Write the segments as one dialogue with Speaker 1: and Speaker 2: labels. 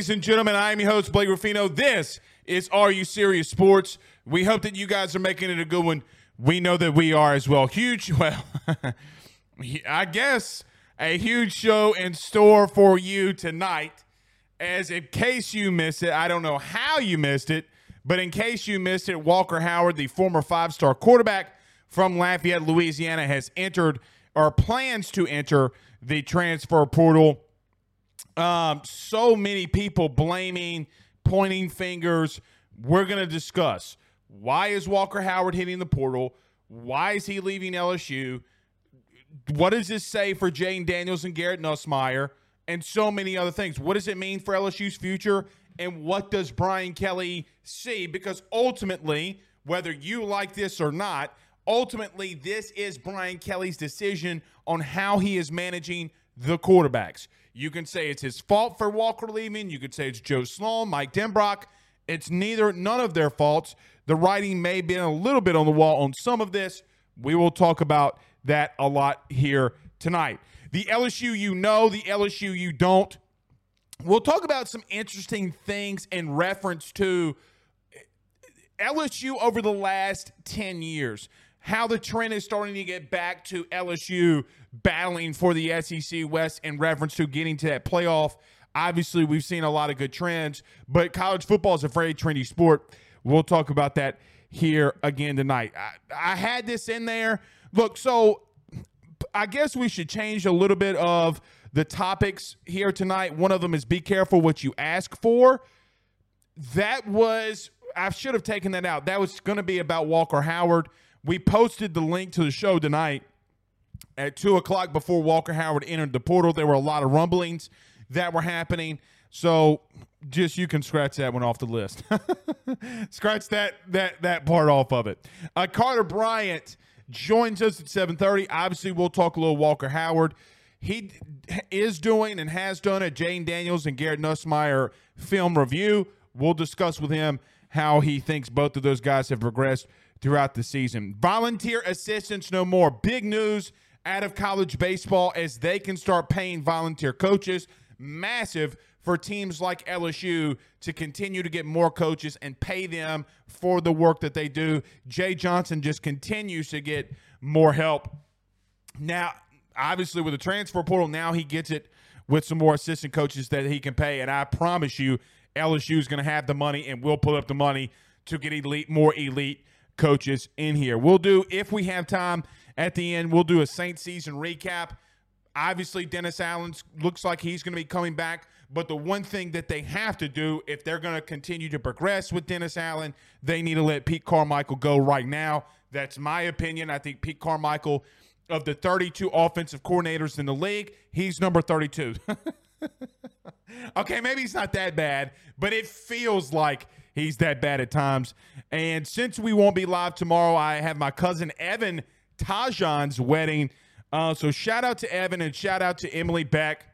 Speaker 1: Ladies and gentlemen. I am your host, Blake Ruffino. This is Are You Serious Sports. We hope that you guys are making it a good one. We know that we are as well. Huge, well, I guess a huge show in store for you tonight. As in case you missed it, I don't know how you missed it, but in case you missed it, Walker Howard, the former five star quarterback from Lafayette, Louisiana, has entered or plans to enter the transfer portal. Um, so many people blaming, pointing fingers. We're going to discuss why is Walker Howard hitting the portal? Why is he leaving LSU? What does this say for Jayden Daniels and Garrett Nussmeier? And so many other things. What does it mean for LSU's future? And what does Brian Kelly see? Because ultimately, whether you like this or not, ultimately, this is Brian Kelly's decision on how he is managing the quarterbacks. You can say it's his fault for Walker leaving. You could say it's Joe Sloan, Mike Denbrock. It's neither, none of their faults. The writing may be a little bit on the wall on some of this. We will talk about that a lot here tonight. The LSU you know, the LSU you don't. We'll talk about some interesting things in reference to LSU over the last 10 years how the trend is starting to get back to LSU battling for the SEC West in reference to getting to that playoff. Obviously, we've seen a lot of good trends, but college football is a very trendy sport. We'll talk about that here again tonight. I, I had this in there. Look, so I guess we should change a little bit of the topics here tonight. One of them is be careful what you ask for. That was, I should have taken that out. That was going to be about Walker Howard. We posted the link to the show tonight at two o'clock before Walker Howard entered the portal. There were a lot of rumblings that were happening. So just you can scratch that one off the list. scratch that that that part off of it. Uh, Carter Bryant joins us at 7:30. Obviously, we'll talk a little Walker Howard. He is doing and has done a Jayden Daniels and Garrett Nussmeier film review. We'll discuss with him how he thinks both of those guys have progressed throughout the season. Volunteer assistants no more. Big news out of college baseball as they can start paying volunteer coaches. Massive for teams like LSU to continue to get more coaches and pay them for the work that they do. Jay Johnson just continues to get more help. Now, obviously, with the transfer portal, now he gets it with some more assistant coaches that he can pay. And I promise you, LSU is going to have the money and will put up the money to get elite, more elite coaches in here. We'll do, if we have time at the end, we'll do a Saint season recap. Obviously, Dennis Allen looks like he's going to be coming back. But the one thing that they have to do if they're going to continue to progress with Dennis Allen, they need to let Pete Carmichael go right now. That's my opinion. I think Pete Carmichael, of the 32 offensive coordinators in the league, he's number 32. okay, maybe he's not that bad, but it feels like he's that bad at times. And since we won't be live tomorrow, I have my cousin Evan Tajan's wedding. Uh, so shout out to Evan and shout out to Emily Beck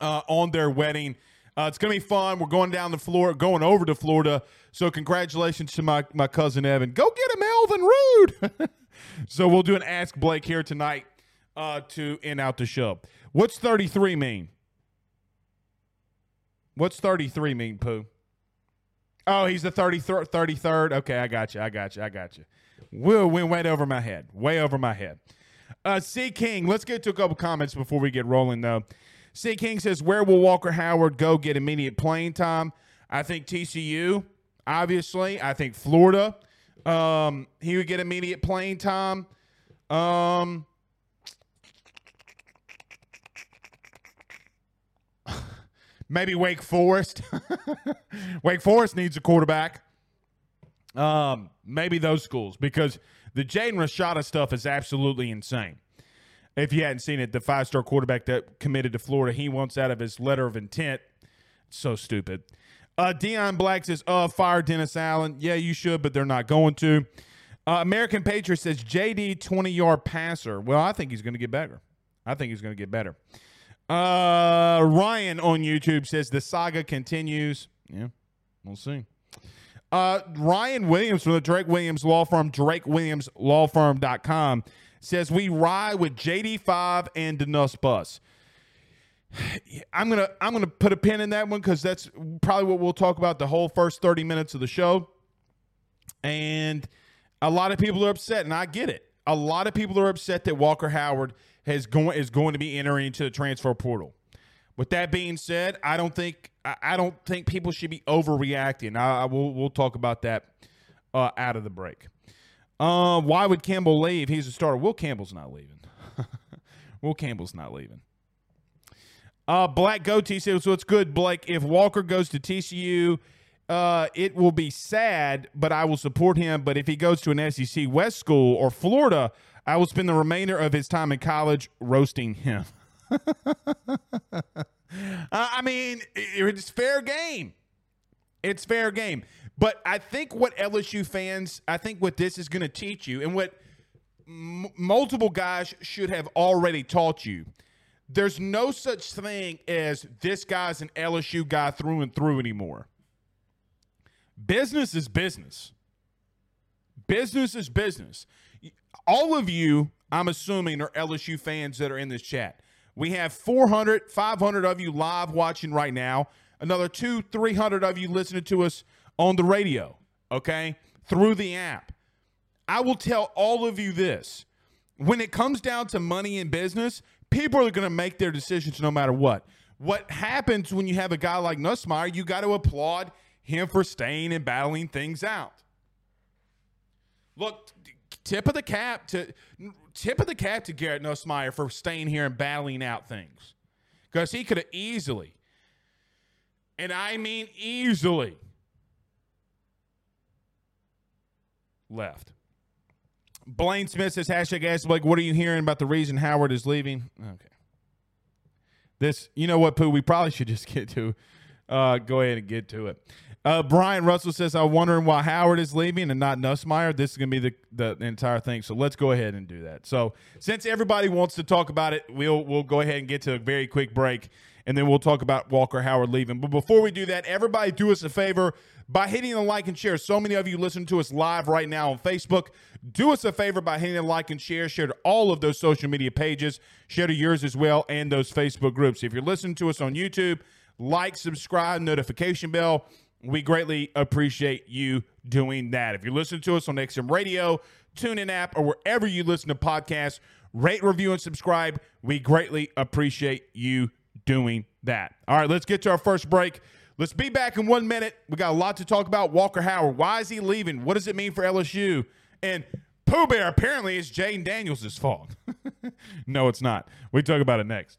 Speaker 1: uh, on their wedding. Uh, it's gonna be fun. We're going down the floor, going over to Florida. So congratulations to my my cousin Evan. Go get him, Elvin Rude. so we'll do an Ask Blake here tonight uh, to end out the show. What's 33 mean? What's 33 mean, Pooh? Oh, he's the 33rd. 33rd. Okay, I got you. I got you. I got you. Will went way over my head. Way over my head. Uh, C King, let's get to a couple comments before we get rolling, though. C King says, Where will Walker Howard go get immediate playing time? I think TCU, obviously. I think Florida. Um, he would get immediate playing time. Um, maybe Wake Forest. Wake Forest needs a quarterback. Um, maybe those schools because the Jaden Rashada stuff is absolutely insane. If you hadn't seen it, the five star quarterback that committed to Florida, he wants out of his letter of intent. So stupid. Uh, Dion Black says, uh, fire Dennis Allen. Yeah, you should, but they're not going to. Uh, American Patriot says, JD 20 yard passer. Well, I think he's going to get better. I think he's going to get better. Uh, Ryan on YouTube says, the saga continues. Yeah, we'll see. Uh, Ryan Williams from the Drake Williams Law Firm, DrakeWilliamsLawFirm.com says we ride with JD5 and Denus Bus. I'm gonna I'm gonna put a pin in that one because that's probably what we'll talk about the whole first 30 minutes of the show. And a lot of people are upset, and I get it. A lot of people are upset that Walker Howard has going is going to be entering into the transfer portal. With that being said, I don't think I, don't think people should be overreacting. I, I will we'll talk about that uh, out of the break. Uh, why would Campbell leave? He's a starter. Will Campbell's not leaving. Will Campbell's not leaving. Uh, Black Goatee says, "So it's good, Blake. If Walker goes to TCU, uh, it will be sad, but I will support him. But if he goes to an SEC West school or Florida, I will spend the remainder of his time in college roasting him." uh, I mean, it's fair game. It's fair game. But I think what LSU fans, I think what this is going to teach you, and what m- multiple guys should have already taught you, there's no such thing as this guy's an LSU guy through and through anymore. Business is business. Business is business. All of you, I'm assuming, are LSU fans that are in this chat. We have 400, 500 of you live watching right now. Another two, 300 of you listening to us on the radio, okay, through the app. I will tell all of you this. When it comes down to money in business, people are going to make their decisions no matter what. What happens when you have a guy like Nussmeier, you got to applaud him for staying and battling things out. Look, tip of the cap to tip of the cap to Garrett Nussmeier for staying here and battling out things. Because he could have easily, and I mean easily, left. Blaine Smith says, hashtag ask Blake, what are you hearing about the reason Howard is leaving? Okay. This, you know what, Pooh, we probably should just get to, uh, go ahead and get to it. Uh, Brian Russell says, I'm wondering why Howard is leaving and not Nussmeier. This is going to be the, the entire thing. So let's go ahead and do that. So since everybody wants to talk about it, we'll, we'll go ahead and get to a very quick break and then we'll talk about Walker Howard leaving. But before we do that, everybody do us a favor by hitting the like and share. So many of you listen to us live right now on Facebook. Do us a favor by hitting the like and share. Share to all of those social media pages. Share to yours as well and those Facebook groups. If you're listening to us on YouTube, like, subscribe, notification bell. We greatly appreciate you doing that. If you're listening to us on XM Radio, TuneIn app, or wherever you listen to podcasts, rate, review, and subscribe. We greatly appreciate you doing that. All right, let's get to our first break. Let's be back in one minute. We got a lot to talk about. Walker Howard. Why is he leaving? What does it mean for LSU? And Pooh Bear apparently is Jayden Daniels' fault. no, it's not. We talk about it next.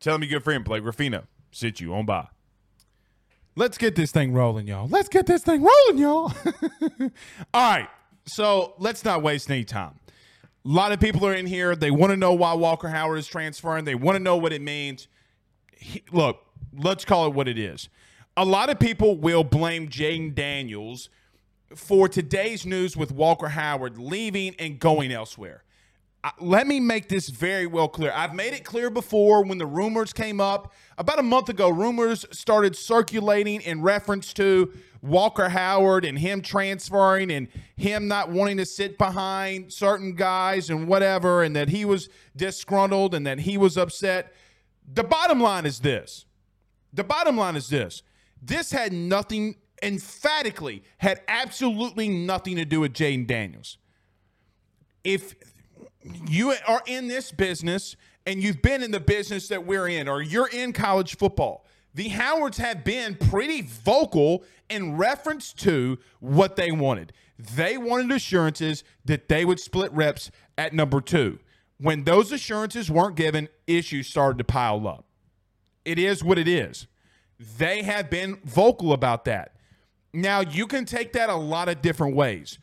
Speaker 1: Tell them your good friend Blake Ruffino sit you on by. Let's get this thing rolling, y'all. Let's get this thing rolling, y'all. All right. So let's not waste any time. A lot of people are in here. They want to know why Walker Howard is transferring. They want to know what it means. He, look, let's call it what it is. A lot of people will blame Jayden Daniels for today's news with Walker Howard leaving and going elsewhere. Let me make this very well clear. I've made it clear before when the rumors came up. About a month ago, rumors started circulating in reference to Walker Howard and him transferring and him not wanting to sit behind certain guys and whatever, and that he was disgruntled and that he was upset. The bottom line is this the bottom line is this this had nothing, emphatically, had absolutely nothing to do with Jayden Daniels. If you are in this business and you've been in the business that we're in, or you're in college football, the Howards have been pretty vocal in reference to what they wanted. They wanted assurances that they would split reps at number two. When those assurances weren't given, issues started to pile up. It is what it is. They have been vocal about that. Now, you can take that a lot of different ways.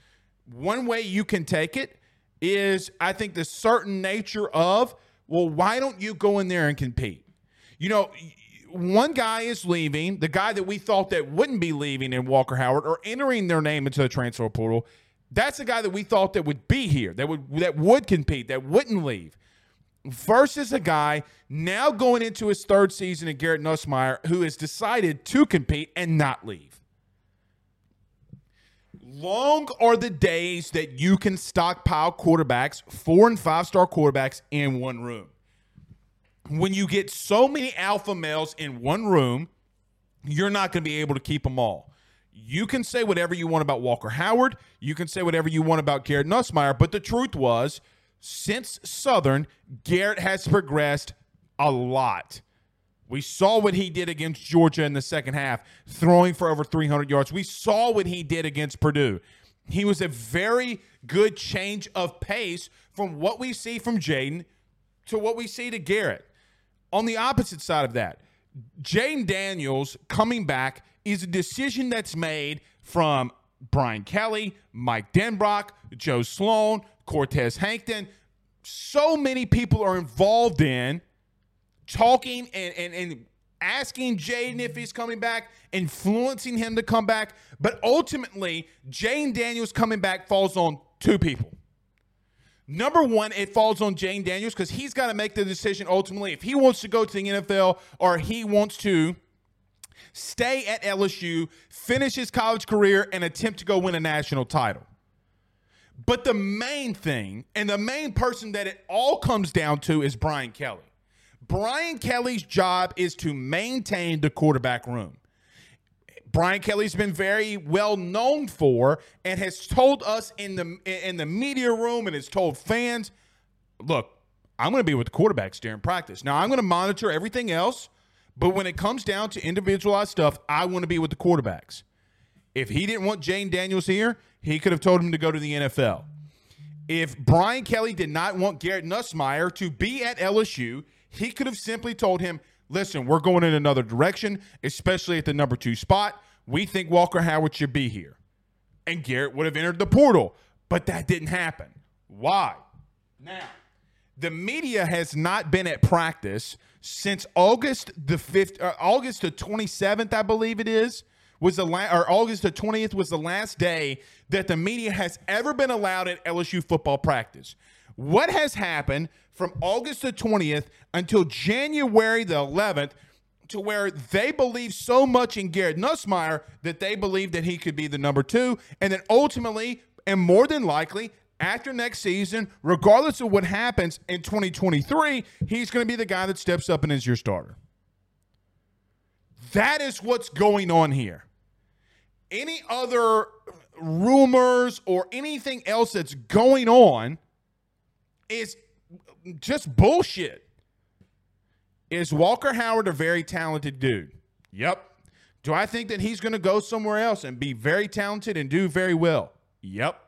Speaker 1: One way you can take it is, I think, the certain nature of, well, why don't you go in there and compete? You know, one guy is leaving, the guy that we thought that wouldn't be leaving in Walker Howard or entering their name into the transfer portal. That's the guy that we thought that would be here, that would that would compete, that wouldn't leave. Versus a guy now going into his third season at Garrett Nussmeier who has decided to compete and not leave. Long are the days that you can stockpile quarterbacks, four and five star quarterbacks in one room when you get so many alpha males in one room, you're not going to be able to keep them all. You can say whatever you want about Walker Howard. You can say whatever you want about Garrett Nussmeier. But the truth was, since Southern, Garrett has progressed a lot. We saw what he did against Georgia in the second half, throwing for over 300 yards. We saw what he did against Purdue. He was a very good change of pace from what we see from Jayden to what we see to Garrett. On the opposite side of that, Jayden Daniels coming back is a decision that's made from Brian Kelly, Mike Denbrock, Joe Sloan, Cortez Hankton. So many people are involved in talking and, and, and asking Jayden if he's coming back, influencing him to come back. But ultimately, Jayden Daniels coming back falls on two people. Number one, it falls on Jayden Daniels because he's got to make the decision ultimately if he wants to go to the NFL or he wants to stay at LSU, finish his college career, and attempt to go win a national title. But the main thing and the main person that it all comes down to is Brian Kelly. Brian Kelly's job is to maintain the quarterback room. Brian Kelly's been very well known for and has told us in the in the media room and has told fans, look, I'm going to be with the quarterbacks during practice. Now I'm going to monitor everything else, but when it comes down to individualized stuff, I want to be with the quarterbacks. If he didn't want Jayden Daniels here, he could have told him to go to the NFL. If Brian Kelly did not want Garrett Nussmeier to be at LSU, he could have simply told him, listen, we're going in another direction, especially at the number two spot. We think Walker Howard should be here. And Garrett would have entered the portal, but that didn't happen. Why? Now, the media has not been at practice since August the 5th, uh, August the 27th, I believe it is, was the la- or August the 20th was the last day that the media has ever been allowed at LSU football practice. What has happened from August the 20th until January the 11th to where they believe so much in Garrett Nussmeier that they believe that he could be the number two, and then ultimately, and more than likely, after next season, regardless of what happens in 2023, he's going to be the guy that steps up and is your starter. That is what's going on here. Any other rumors or anything else that's going on is just bullshit. Is Walker Howard a very talented dude? Yep. Do I think that he's going to go somewhere else and be very talented and do very well? Yep.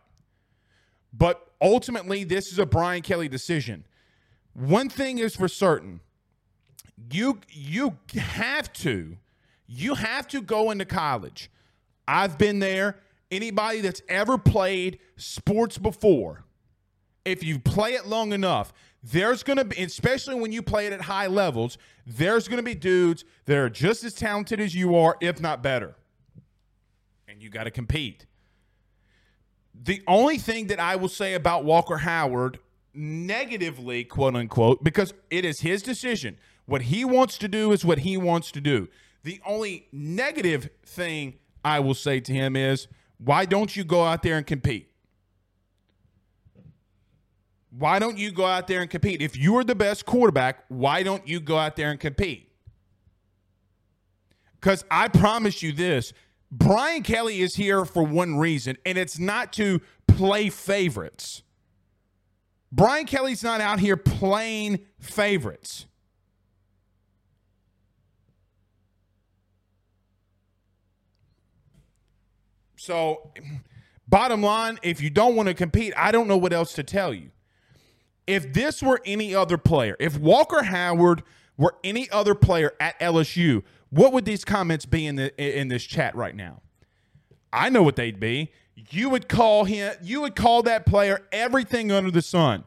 Speaker 1: But ultimately, this is a Brian Kelly decision. One thing is for certain. You you have to you have to go into college. I've been there. Anybody that's ever played sports before, if you play it long enough, there's going to be, especially when you play it at high levels, there's going to be dudes that are just as talented as you are, if not better. And you got to compete. The only thing that I will say about Walker Howard, negatively, quote unquote, because it is his decision. What he wants to do is what he wants to do. The only negative thing I will say to him is, why don't you go out there and compete? Why don't you go out there and compete? If you are the best quarterback, why don't you go out there and compete? Because I promise you this Brian Kelly is here for one reason, and it's not to play favorites. Brian Kelly's not out here playing favorites. So, bottom line, if you don't want to compete, I don't know what else to tell you. If this were any other player, if Walker Howard were any other player at LSU, what would these comments be in the in this chat right now? I know what they'd be. You would call him. You would call that player everything under the sun.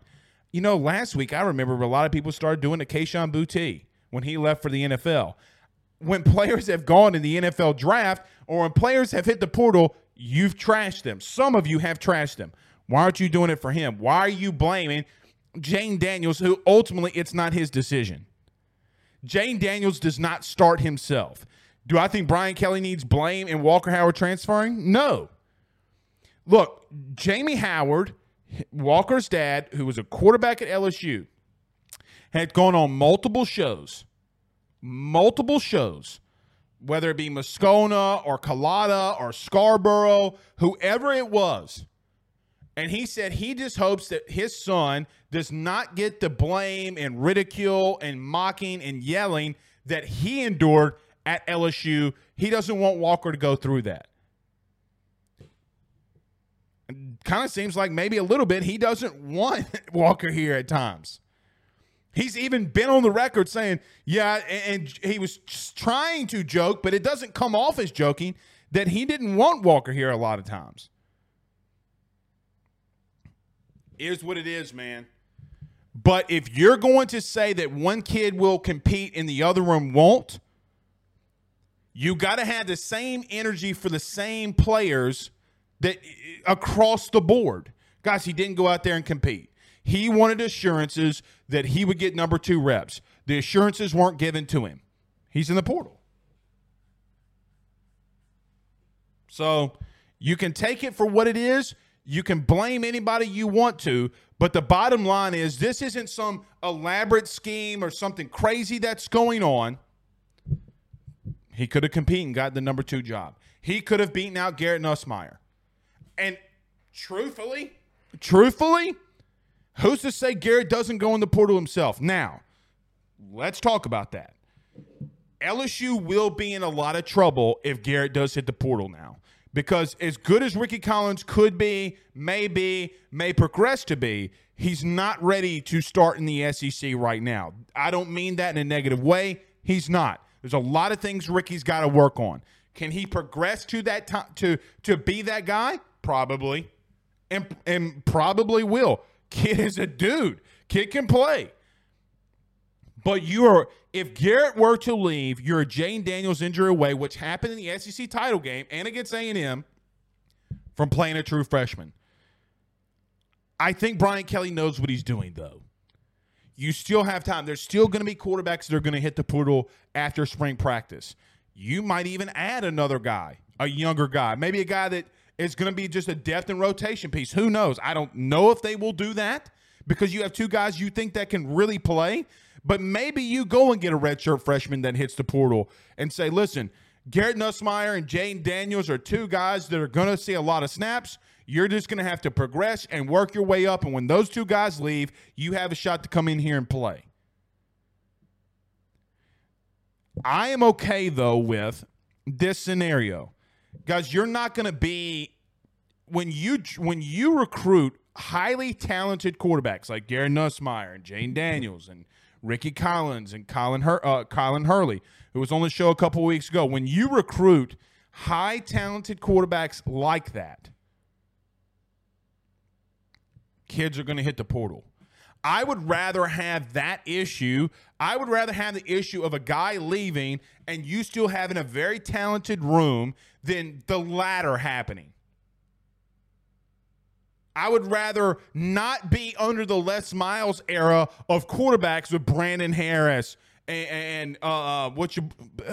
Speaker 1: You know, last week I remember a lot of people started doing the Kayshon Boutte when he left for the NFL. When players have gone in the NFL draft or when players have hit the portal, you've trashed them. Some of you have trashed them. Why aren't you doing it for him? Why are you blaming Jayden Daniels, who ultimately it's not his decision? Jayden Daniels does not start himself. Do I think Brian Kelly needs blame in Walker Howard transferring? No. Look, Jamie Howard, Walker's dad, who was a quarterback at LSU, had gone on multiple shows, multiple shows, whether it be Moscona or Culotta or Scarborough, whoever it was. And he said he just hopes that his son does not get the blame and ridicule and mocking and yelling that he endured at LSU. He doesn't want Walker to go through that. Kind of seems like maybe a little bit he doesn't want Walker here at times. He's even been on the record saying, yeah, and, he was trying to joke, but it doesn't come off as joking that he didn't want Walker here a lot of times. Is what it is, man. But if you're going to say that one kid will compete and the other one won't, you got to have the same energy for the same players that across the board. Guys, he didn't go out there and compete. He wanted assurances that he would get number two reps. The assurances weren't given to him. He's in the portal. So you can take it for what it is. You can blame anybody you want to, but the bottom line is this isn't some elaborate scheme or something crazy that's going on. He could have competed and got the number two job. He could have beaten out Garrett Nussmeier. And truthfully, truthfully, who's to say Garrett doesn't go in the portal himself? Now, let's talk about that. LSU will be in a lot of trouble if Garrett does hit the portal now. Because as good as Rickie Collins could be, may be, may progress to be, he's not ready to start in the SEC right now. I don't mean that in a negative way. He's not. There's a lot of things Rickie's got to work on. Can he progress to that time to to be that guy? Probably, and and probably will. Kid is a dude. Kid can play. But you're if Garrett were to leave, you're a Jayden Daniels injury away, which happened in the SEC title game and against A&M from playing a true freshman. I think Brian Kelly knows what he's doing though. You still have time. There's still going to be quarterbacks that are going to hit the portal after spring practice. You might even add another guy, a younger guy, maybe a guy that is going to be just a depth and rotation piece. Who knows? I don't know if they will do that because you have two guys you think that can really play. But maybe you go and get a redshirt freshman that hits the portal and say, listen, Garrett Nussmeier and Jayden Daniels are two guys that are going to see a lot of snaps. You're just going to have to progress and work your way up. And when those two guys leave, you have a shot to come in here and play. I am okay, though, with this scenario. Guys, you're not going to be when you when you recruit highly talented quarterbacks like Garrett Nussmeier and Jayden Daniels and Rickie Collins and Colin, Hur- uh, Colin Hurley, who was on the show a couple weeks ago. When you recruit high talented quarterbacks like that, kids are going to hit the portal. I would rather have that issue. I would rather have the issue of a guy leaving and you still having a very talented room than the latter happening. I would rather not be under the Les Miles era of quarterbacks with Brandon Harris and, and uh, uh what's your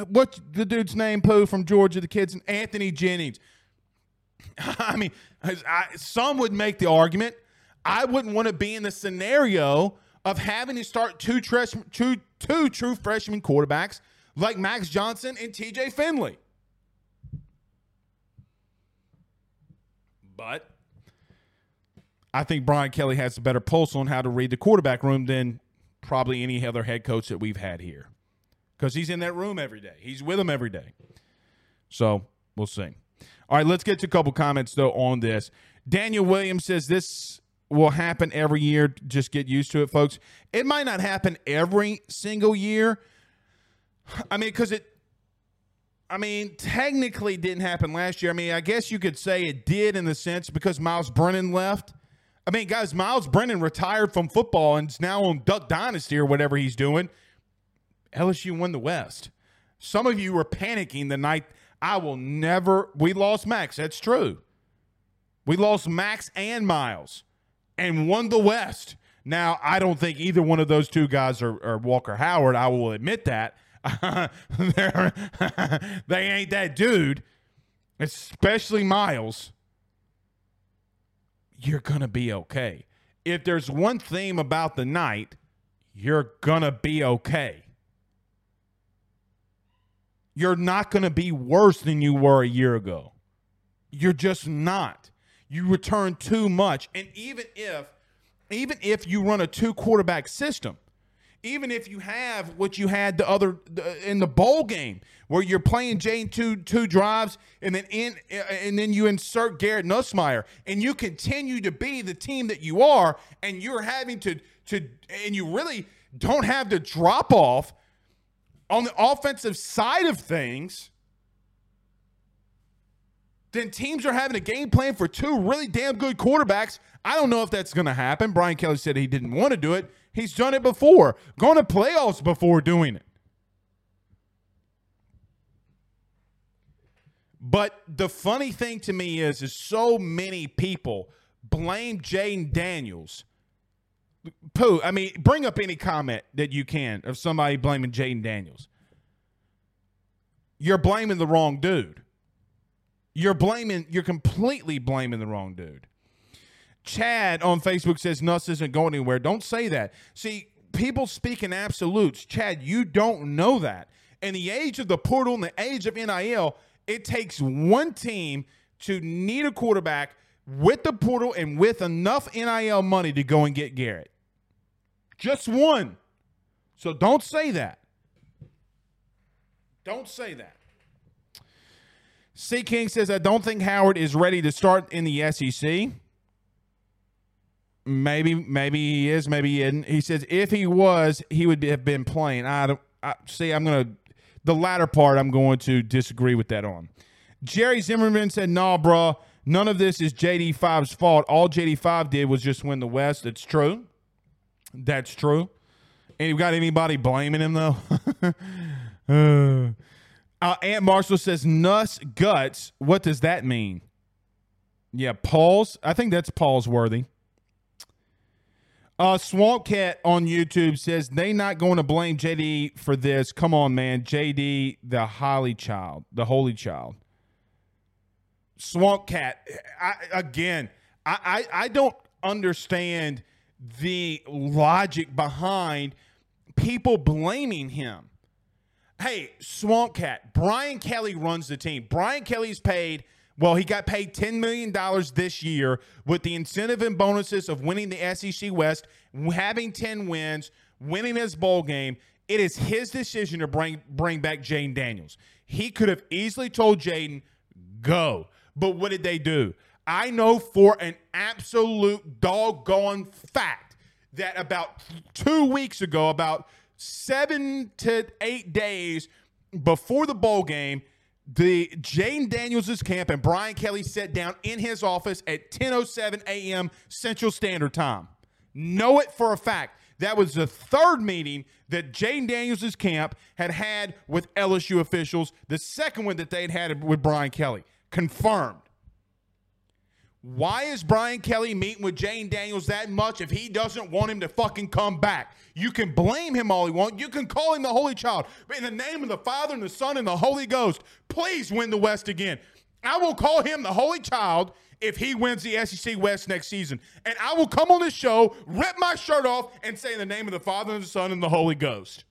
Speaker 1: what's the dude's name? Pooh from Georgia, the kids, and Anthony Jennings. I mean, I, some would make the argument. I wouldn't want to be in the scenario of having to start two, tres- two, two true freshman quarterbacks like Max Johnson and TJ Finley. But I think Brian Kelly has a better pulse on how to read the quarterback room than probably any other head coach that we've had here because he's in that room every day. He's with them every day. So we'll see. All right, let's get to a couple comments though on this. Daniel Williams says this will happen every year. Just get used to it, folks. It might not happen every single year. I mean, because it, I mean, technically didn't happen last year. I mean, I guess you could say it did in the sense because Myles Brennan left. I mean, guys, Myles Brennan retired from football and is now on Duck Dynasty or whatever he's doing. LSU won the West. Some of you were panicking the night I will never. We lost Max. That's true. We lost Max and Myles and won the West. Now, I don't think either one of those two guys are, are Walker Howard. I will admit that. they ain't that dude, especially Myles you're going to be okay. If there's one theme about the night, you're going to be okay. You're not going to be worse than you were a year ago. You're just not. You return too much. And even if even if you run a two quarterback system, even if you have what you had the other in the bowl game where you're playing Jane two two drives and then in uh, and then you insert Garrett Nussmeier and you continue to be the team that you are and you're having to to and you really don't have the drop off on the offensive side of things then teams are having a game plan for two really damn good quarterbacks. I don't know if that's going to happen. Brian Kelly said he didn't want to do it. He's done it before, gone to playoffs before doing it. But the funny thing to me is, is so many people blame Jayden Daniels. Pooh, I mean, bring up any comment that you can of somebody blaming Jayden Daniels. You're blaming the wrong dude. You're blaming, you're completely blaming the wrong dude. Chad on Facebook says Nuss isn't going anywhere. Don't say that. See, people speak in absolutes. Chad, you don't know that. In the age of the portal and the age of NIL, it takes one team to need a quarterback with the portal and with enough NIL money to go and get Garrett. Just one. So don't say that. Don't say that. C. King says, I don't think Howard is ready to start in the SEC. Maybe, maybe he is. Maybe he isn't. He says if he was, he would have been playing. I don't. I see. I'm gonna the latter part. I'm going to disagree with that on. Jerry Zimmerman said, "Nah, bro, none of this is JD5's fault. All JD5 did was just win the West. It's true. That's true. And you got anybody blaming him though? uh, uh, Aunt Marshall says, "Nuss guts." What does that mean? Yeah, Paul's. I think that's Paul's worthy. Uh, Swamp Cat on YouTube says they not going to blame JD for this. Come on, man. JD, the holy child, the holy child. Swamp Cat, I, again, I, I, I don't understand the logic behind people blaming him. Hey, Swamp Cat, Brian Kelly runs the team. Brian Kelly's paid – well, he got paid $10 million this year with the incentive and bonuses of winning the SEC West, having 10 wins, winning his bowl game. It is his decision to bring bring back Jayden Daniels. He could have easily told Jayden, go. But what did they do? I know for an absolute doggone fact that about two weeks ago, about seven to eight days before the bowl game, the Jayden Daniels' camp and Brian Kelly sat down in his office at 10:07 a.m. Central Standard Time. Know it for a fact. That was the third meeting that Jayden Daniels' camp had had with LSU officials. The second one that they'd had with Brian Kelly. Confirmed. Why is Brian Kelly meeting with Jayden Daniels that much if he doesn't want him to fucking come back? You can blame him all you want. You can call him the Holy Child. But in the name of the Father and the Son and the Holy Ghost, please win the West again. I will call him the Holy Child if he wins the SEC West next season. And I will come on this show, rip my shirt off, and say in the name of the Father and the Son and the Holy Ghost.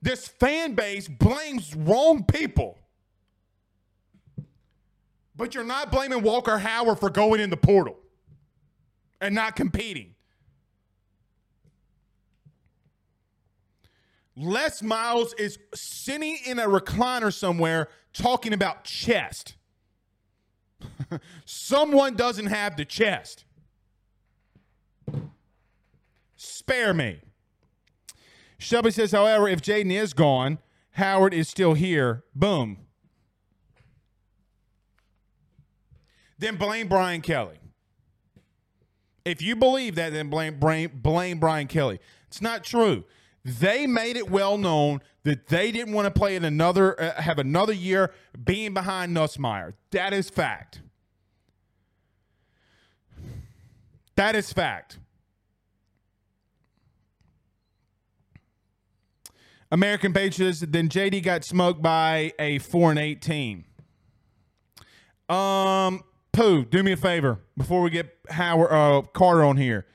Speaker 1: This fan base blames wrong people. But you're not blaming Walker Howard for going in the portal and not competing. Les Miles is sitting in a recliner somewhere talking about chest. Someone doesn't have the chest. Spare me. Shelby says, however, if Jaden is gone, Howard is still here. Boom. Then blame Brian Kelly. If you believe that, then blame, blame, blame Brian Kelly. It's not true. They made it well known that they didn't want to play in another, uh, have another year being behind Nussmeier. That is fact. That is fact. American Patriots, then JD got smoked by a 4 and 8 team. Um, Pooh, do me a favor before we get Howard uh, Carter on here.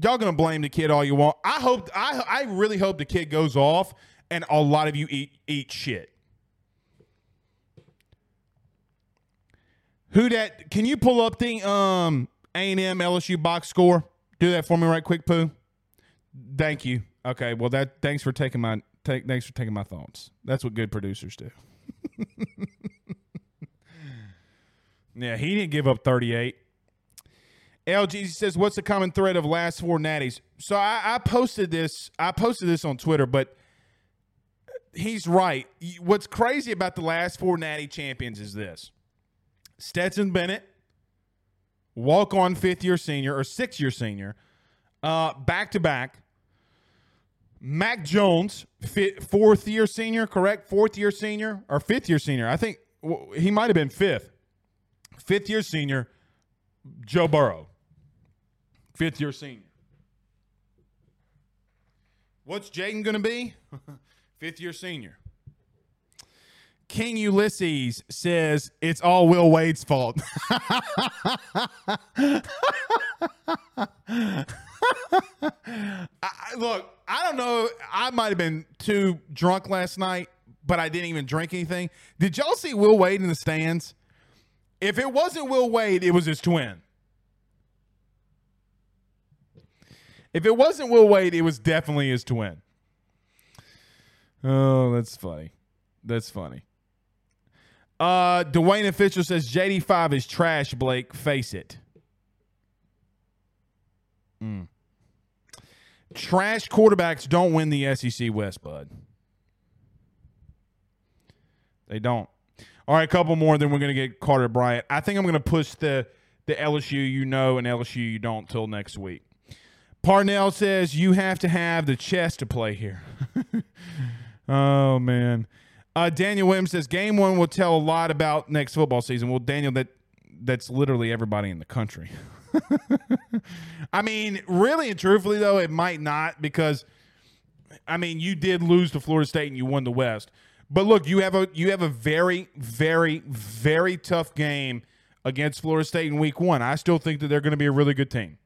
Speaker 1: Y'all gonna blame the kid all you want. I hope I I really hope the kid goes off and a lot of you eat eat shit. Who that? Can you pull up the um A and M LSU box score? Do that for me right quick, Pooh. Thank you. Okay, well that thanks for taking my take thanks for taking my thoughts. That's what good producers do. Yeah, he didn't give up 38. LG says, "What's the common thread of last four natties?" So I, I, posted this. I posted this on Twitter, but he's right. What's crazy about the last four natty champions is this: Stetson Bennett, walk on fifth year senior or sixth year senior, back to back. Mac Jones, fourth year senior, correct? Fourth year senior or fifth year senior? I think he might have been fifth fifth year senior, Joe Burrow, fifth year senior. What's Jayden going to be? fifth year senior. King Ulysses says it's all Will Wade's fault. I, look, I don't know. I might have been too drunk last night, but I didn't even drink anything. Did y'all see Will Wade in the stands? If it wasn't Will Wade, it was his twin. If it wasn't Will Wade, it was definitely his twin. Oh, that's funny. That's funny. Uh, Dwayne official says JD5 is trash, Blake. Face it. Mm. Trash quarterbacks don't win the SEC West, bud. They don't. All right, a couple more, then we're going to get Carter Bryant. I think I'm going to push the the LSU you know and LSU you don't till next week. Parnell says you have to have the chest to play here. oh man. Uh, Daniel Williams says game one will tell a lot about next football season. Well, Daniel, that that's literally everybody in the country. I mean, really and truthfully though, it might not because I mean you did lose to Florida State and you won the West. But look, you have a you have a very, very, very tough game against Florida State in week one. I still think that they're going to be a really good team.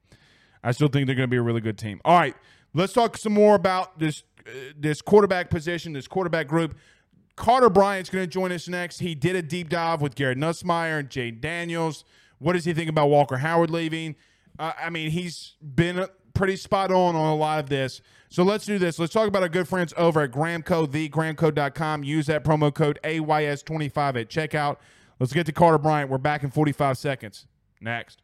Speaker 1: I still think they're going to be a really good team. All right, let's talk some more about this uh, this quarterback position, this quarterback group. Carter Bryant's going to join us next. He did a deep dive with Garrett Nussmeier and Jay Daniels. What does he think about Walker Howard leaving? Uh, I mean, he's been pretty spot on on a lot of this. So let's do this. Let's talk about our good friends over at Gramco, thegramco.com. Use that promo code AYS25 at checkout. Let's get to Carter Bryant. We're back in 45 seconds. Next.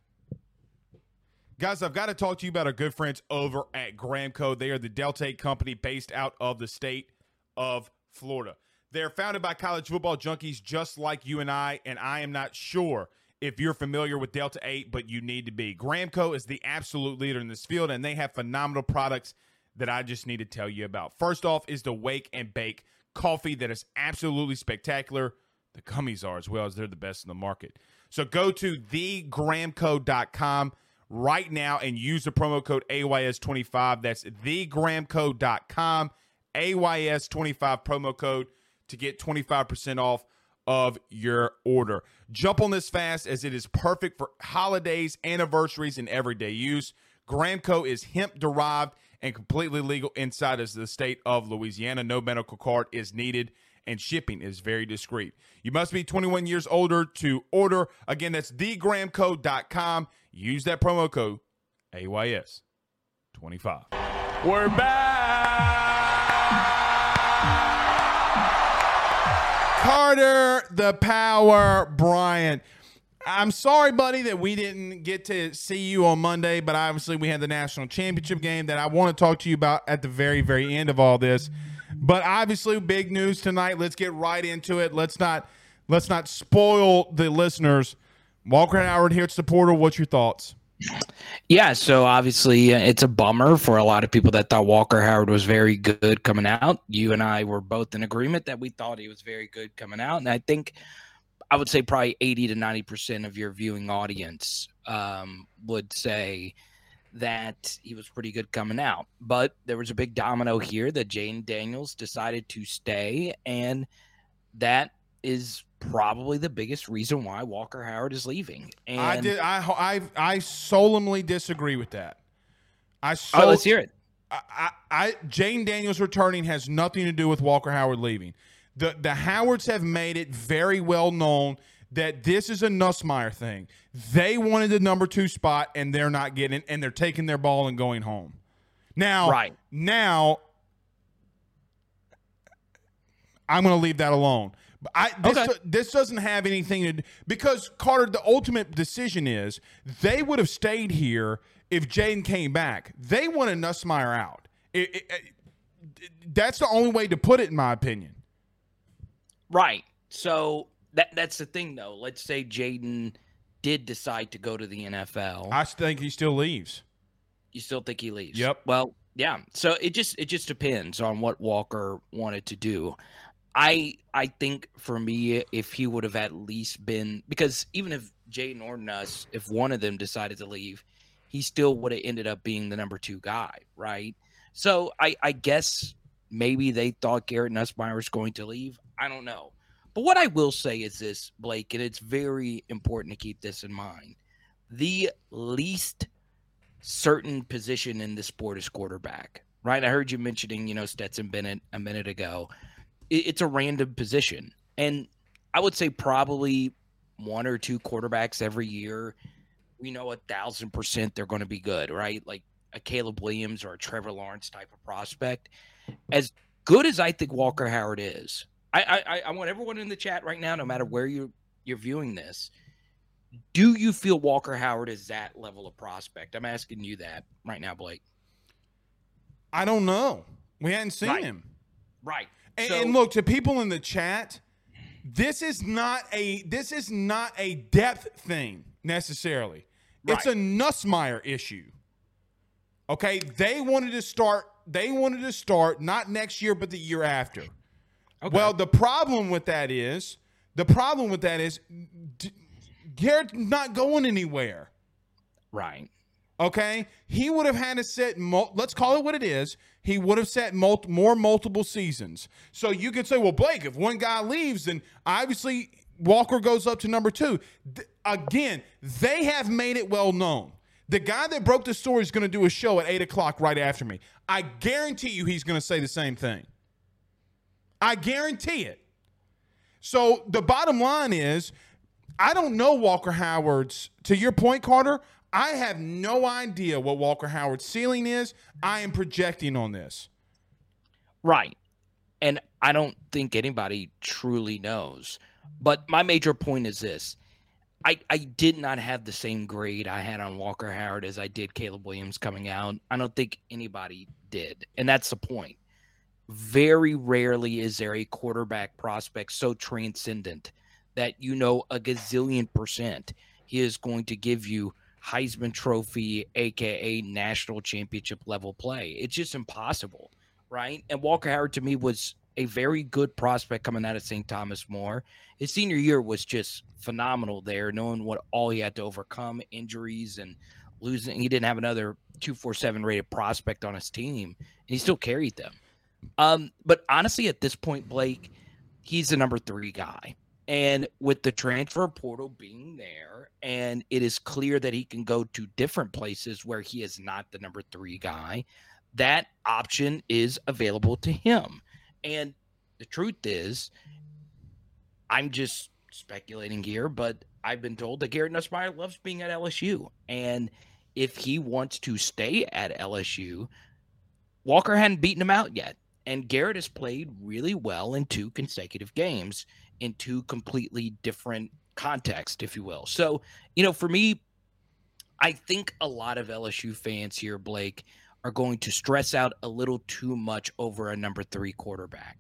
Speaker 1: Guys, I've got to talk to you about our good friends over at Gramco. They are the Delta 8 company based out of the state of Florida. They're founded by college football junkies just like you and I, and I am not sure if you're familiar with Delta 8, but you need to be. Gramco is the absolute leader in this field, and they have phenomenal products that I just need to tell you about. First off is the Wake and Bake coffee that is absolutely spectacular. The gummies are as well as they're the best in the market. So go to thegramco.com right now and use the promo code AYS25. That's thegramco.com, AYS25 promo code to get 25% off of your order. Jump on this fast as it is perfect for holidays, anniversaries, and everyday use. Gramco is hemp derived and completely legal inside of the state of Louisiana. No medical card is needed and shipping is very discreet. You must be 21 years older to order. Again, that's thegramco.com. Use that promo code AYS25. We're back. Carter the Power Bryant. I'm sorry, buddy, that we didn't get to see you on Monday, but obviously we had the national championship game that I want to talk to you about at the very, very end of all this. But obviously, big news tonight. Let's get right into it. Let's not let's not spoil the listeners. Walker and Howard here at supporter. What's your thoughts?
Speaker 2: Yeah, so obviously it's a bummer for a lot of people that thought Walker Howard was very good coming out. You and I were both in agreement that we thought he was very good coming out, and I think I would say probably 80 to 90% of your viewing audience um, would say that he was pretty good coming out. But there was a big domino here that Jayden Daniels decided to stay. And that is probably the biggest reason why Walker Howard is leaving. And
Speaker 1: I did. I I I solemnly disagree with that. I
Speaker 2: so, oh, let's hear it.
Speaker 1: I, I, I Jayden Daniels returning has nothing to do with Walker Howard leaving the the Howards have made it very well known that this is a Nussmeier thing. They wanted the number two spot and they're not getting it, and they're taking their ball and going home. Now,
Speaker 2: right.
Speaker 1: now I'm going to leave that alone. I, this, okay. this doesn't have anything to do because Carter. The ultimate decision is they would have stayed here if Jayden came back. They wanted Nussmeier out. It, it, it, that's the only way to put it, in my opinion.
Speaker 2: Right. So that that's the thing, though. Let's say Jayden did decide to go to the NFL.
Speaker 1: I think he still leaves.
Speaker 2: You still think he leaves?
Speaker 1: Yep.
Speaker 2: Well, yeah. So it just it just depends on what Walker wanted to do. I I think for me, if he would have at least been because even if Jayden or Nuss, if one of them decided to leave, he still would have ended up being the number two guy, right? So I I guess maybe they thought Garrett Nussmeier was going to leave. I don't know. But what I will say is this, Blake, and it's very important to keep this in mind. The least certain position in the sport is quarterback, right? I heard you mentioning, you know, Stetson Bennett a minute ago. It's a random position. And I would say probably one or two quarterbacks every year, we know a thousand percent they're going to be good, right? Like a Caleb Williams or a Trevor Lawrence type of prospect. As good as I think Walker Howard is, I, I I want everyone in the chat right now, no matter where you you're viewing this. Do you feel Walker Howard is that level of prospect? I'm asking you that right now, Blake.
Speaker 1: I don't know. We hadn't seen
Speaker 2: Right.
Speaker 1: him.
Speaker 2: Right.
Speaker 1: And,
Speaker 2: So-
Speaker 1: and look to people in the chat, this is not a this is not a depth thing necessarily. It's a
Speaker 2: Right.
Speaker 1: Nussmeier issue. Okay, they wanted to start. They wanted to start not next year, but the year after.
Speaker 2: Okay.
Speaker 1: Well, the problem with that is the problem with that is d- Garrett's not going anywhere.
Speaker 2: right.
Speaker 1: Okay, he would have had to set. Mul- let's call it what it is. He would have set mul- more multiple seasons. So you could say, well, Blake, if one guy leaves, then obviously Walker goes up to number two. Th- again, they have made it well known. The guy that broke the story is going to do a show at eight o'clock right after me. I guarantee you, he's going to say the same thing. I guarantee it. So the bottom line is, I don't know Walker Howard's. To your point, Carter, I have no idea what Walker Howard's ceiling is. I am projecting on this.
Speaker 2: Right. And I don't think anybody truly knows. But my major point is this. I, I did not have the same grade I had on Walker Howard as I did Caleb Williams coming out. I don't think anybody did. And that's the point. Very rarely is there a quarterback prospect so transcendent that you know a gazillion percent he is going to give you Heisman Trophy, aka national championship level play. It's just impossible right? And Walker Howard to me was a very good prospect coming out of St. Thomas More. His senior year was just phenomenal there, knowing what all he had to overcome, injuries and losing. He didn't have another 247 rated prospect on his team, and he still carried them. Um, but honestly, at this point, Blake, he's the number three guy. And with the transfer portal being there, and it is clear that he can go to different places where he is not the number three guy, that option is available to him. And the truth is, I'm just speculating here, but I've been told that Garrett Nussmeier loves being at LSU. And if he wants to stay at LSU, Walker hadn't beaten him out yet. And Garrett has played really well in two consecutive games in two completely different contexts, if you will. So, you know, for me, I think a lot of LSU fans here, Blake, are going to stress out a little too much over a number three quarterback.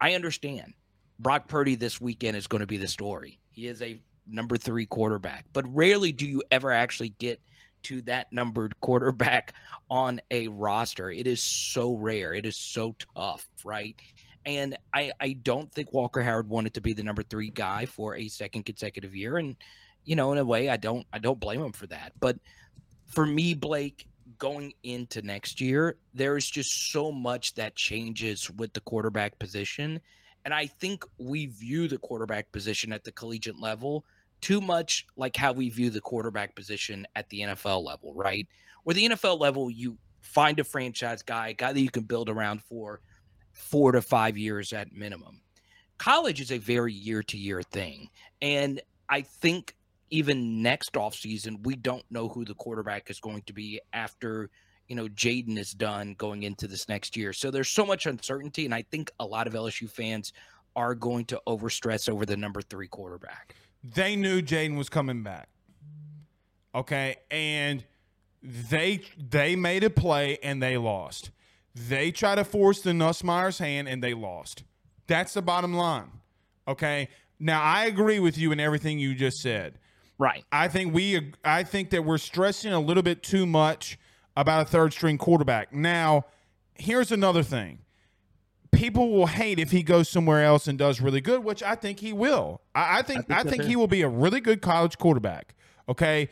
Speaker 2: I understand. Brock Purdy this weekend is going to be the story. He is a number three quarterback, but rarely do you ever actually get to that numbered quarterback on a roster. It is so rare. It is so tough, right? And I, I don't think Walker Howard wanted to be the number three guy for a second consecutive year. And, you know, in a way, I don't I don't blame him for that. But for me, Blake, going into next year, there's just so much that changes with the quarterback position. And I think we view the quarterback position at the collegiate level too much like how we view the quarterback position at the NFL level, right? Where the NFL level, you find a franchise guy, a guy that you can build around for four to five years at minimum. College is a very year to year thing. And I think even next offseason, we don't know who the quarterback is going to be after, you know, Jayden is done going into this next year. So there's so much uncertainty. And I think a lot of LSU fans are going to overstress over the number three quarterback.
Speaker 1: They knew Jayden was coming back. Okay, and they they made a play and they lost. They tried to force the Nussmeier's hand and they lost. That's the bottom line. Okay. Now I agree with you in everything you just said.
Speaker 2: Right.
Speaker 1: I think we I think that we're stressing a little bit too much about a third string quarterback. Now, here's another thing. People will hate if he goes somewhere else and does really good, which I think he will. I, I think I
Speaker 2: so
Speaker 1: think he will be a really good college quarterback. Okay.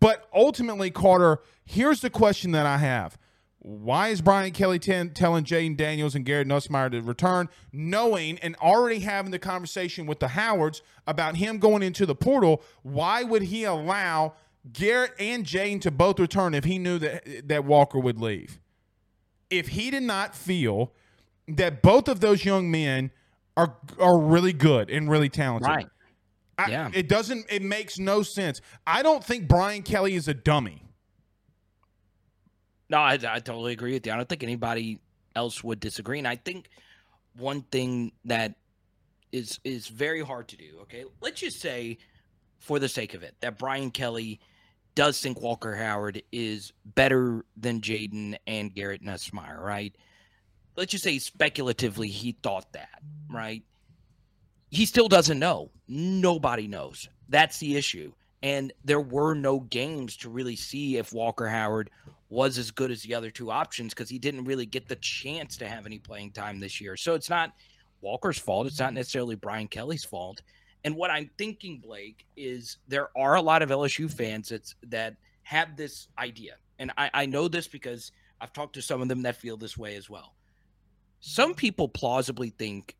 Speaker 1: But ultimately, Carter, here's the question that I have. Why is Brian Kelly ten, telling Jayden Daniels and Garrett Nussmeier to return, knowing and already having the conversation with the Howards about him going into the portal? Why would he allow Garrett and Jayden to both return if he knew that that Walker would leave? If he did not feel that both of those young men are are really good and really talented,
Speaker 2: Right.
Speaker 1: I-
Speaker 2: Yeah.
Speaker 1: it doesn't. It makes no sense. I don't think Brian Kelly is a dummy.
Speaker 2: No, I, I totally agree with you. I don't think anybody else would disagree. And I think one thing that is is very hard to do. Okay, let's just say, for the sake of it, that Brian Kelly does think Walker Howard is better than Jayden and Garrett Nussmeier, right? Let's just say speculatively he thought that, right? He still doesn't know. Nobody knows. That's the issue. And there were no games to really see if Walker Howard was as good as the other two options because he didn't really get the chance to have any playing time this year. So it's not Walker's fault. It's not necessarily Brian Kelly's fault. And what I'm thinking, Blake, is there are a lot of LSU fans that's, that have this idea. And I, I know this because I've talked to some of them that feel this way as well. Some people plausibly think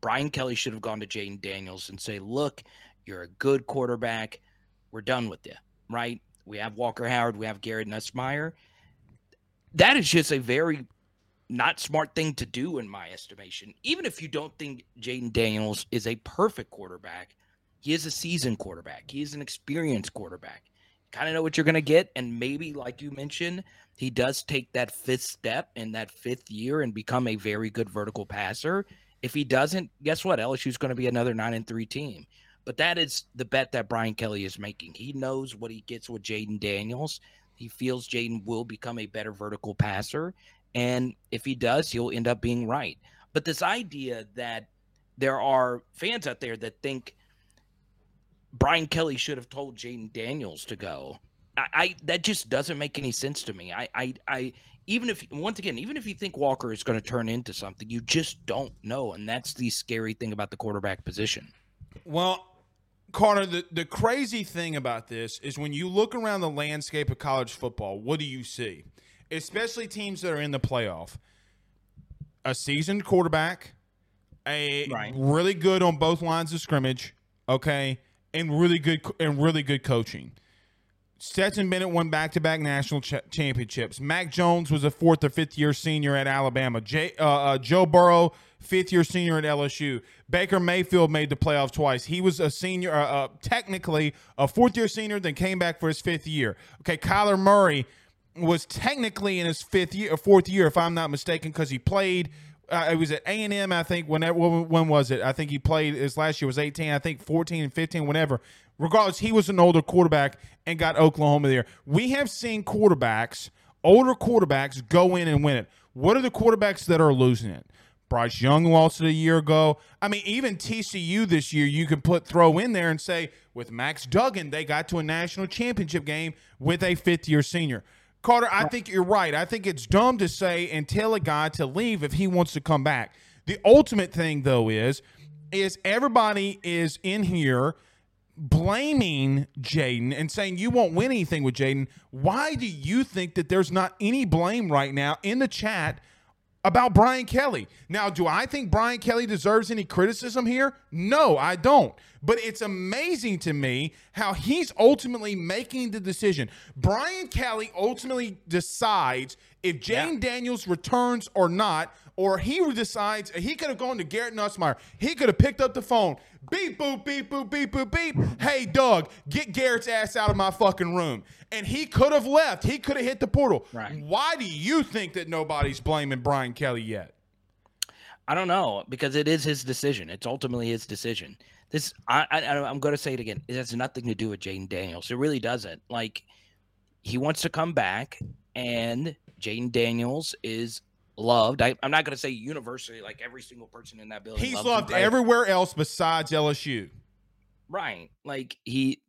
Speaker 2: Brian Kelly should have gone to Jayden Daniels and say, look, you're a good quarterback. We're done with you, right? We have Walker Howard. We have Garrett Nussmeier. That is just a very not smart thing to do, in my estimation. Even if you don't think Jayden Daniels is a perfect quarterback, he is a seasoned quarterback. He is an experienced quarterback. Kind of know what you're going to get. And maybe, like you mentioned, he does take that fifth step in that fifth year and become a very good vertical passer. If he doesn't, guess what? LSU is going to be another nine and three team. But that is the bet that Brian Kelly is making. He knows what he gets with Jayden Daniels. He feels Jayden will become a better vertical passer. And if he does, he'll end up being right. But this idea that there are fans out there that think Brian Kelly should have told Jayden Daniels to go, I, I, that just doesn't make any sense to me. I, I, I even if once again, even if you think Walker is going to turn into something, you just don't know, and that's the scary thing about the quarterback position.
Speaker 1: Well, Carter, the, the crazy thing about this is when you look around the landscape of college football, what do you see? Especially teams that are in the playoff. A seasoned quarterback, a
Speaker 2: Right.
Speaker 1: really good on both lines of scrimmage, okay, and really good and really good coaching. Stetson Bennett won back-to-back national ch- championships. Mac Jones was a fourth or fifth year senior at Alabama. J- uh, uh, Joe Burrow, fifth year senior at LSU. Baker Mayfield made the playoffs twice. He was a senior, uh, uh, technically a fourth year senior, then came back for his fifth year. Okay, Kyler Murray was technically in his fifth year, fourth year, if I'm not mistaken, because he played. Uh, it was at A and M, I think. Whenever, when, when was it? I think he played. His last year was 18. I think 14 and 15, whenever. Regardless, he was an older quarterback and got Oklahoma there. We have seen quarterbacks, older quarterbacks, go in and win it. What are the quarterbacks that are losing it? Bryce Young lost it a year ago. I mean, even TCU this year, you can put throw in there and say with Max Duggan, they got to a national championship game with a fifth year senior. Carter, I think you're right. I think it's dumb to say and tell a guy to leave if he wants to come back. The ultimate thing, though, is is everybody is in here blaming Jayden and saying you won't win anything with Jayden. Why do you think that there's not any blame right now in the chat about Brian Kelly? Now, do I think Brian Kelly deserves any criticism here? No, I don't. But it's amazing to me how he's ultimately making the decision. Brian Kelly ultimately decides if Jayden Daniels returns or not, or he decides he could have gone to Garrett Nussmeier. He could have picked up the phone. Beep boop beep boop beep boop beep. Hey Doug, get Garrett's ass out of my fucking room. And he could have left. He could have hit the portal.
Speaker 2: Right.
Speaker 1: Why do you think that nobody's blaming Brian Kelly yet?
Speaker 2: I don't know because it is his decision. It's ultimately his decision. This I, I I'm going to say it again. It has nothing to do with Jayden Daniels. It really doesn't. Like he wants to come back, and Jayden Daniels is loved. I, I'm not going to say universally, like every single person in that building.
Speaker 1: He's
Speaker 2: loves him,
Speaker 1: loved
Speaker 2: right?
Speaker 1: everywhere else besides LSU.
Speaker 2: Right. Like he,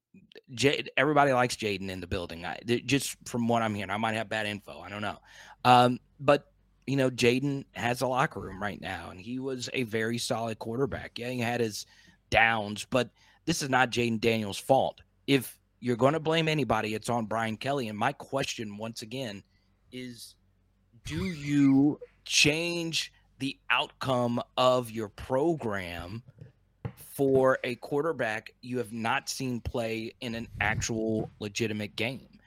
Speaker 2: J, everybody likes Jayden in the building. I just from what I'm hearing, I might have bad info. I don't know. Um, but you know, Jayden has a locker room right now, and he was a very solid quarterback. Yeah, he had his downs, but this is not Jayden Daniels' fault. If you're going to blame anybody, it's on Brian Kelly. And my question, once again, is do you change the outcome of your program for a quarterback you have not seen play in an actual legitimate game?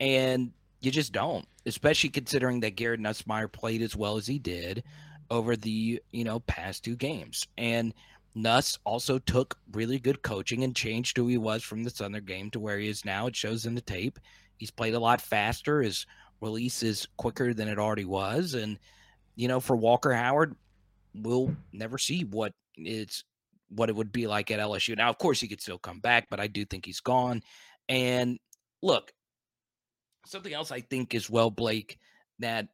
Speaker 2: And you just don't, especially considering that Garrett Nussmeier played as well as he did over the, you know, past two games. And Nuss also took really good coaching and changed who he was from the Southern game to where he is now. It shows in the tape. He's played a lot faster. His release is quicker than it already was. And, you know, for Walker Howard, we'll never see what it's what it would be like at LSU. Now, of course, he could still come back, but I do think he's gone. And look, something else I think as well, Blake, that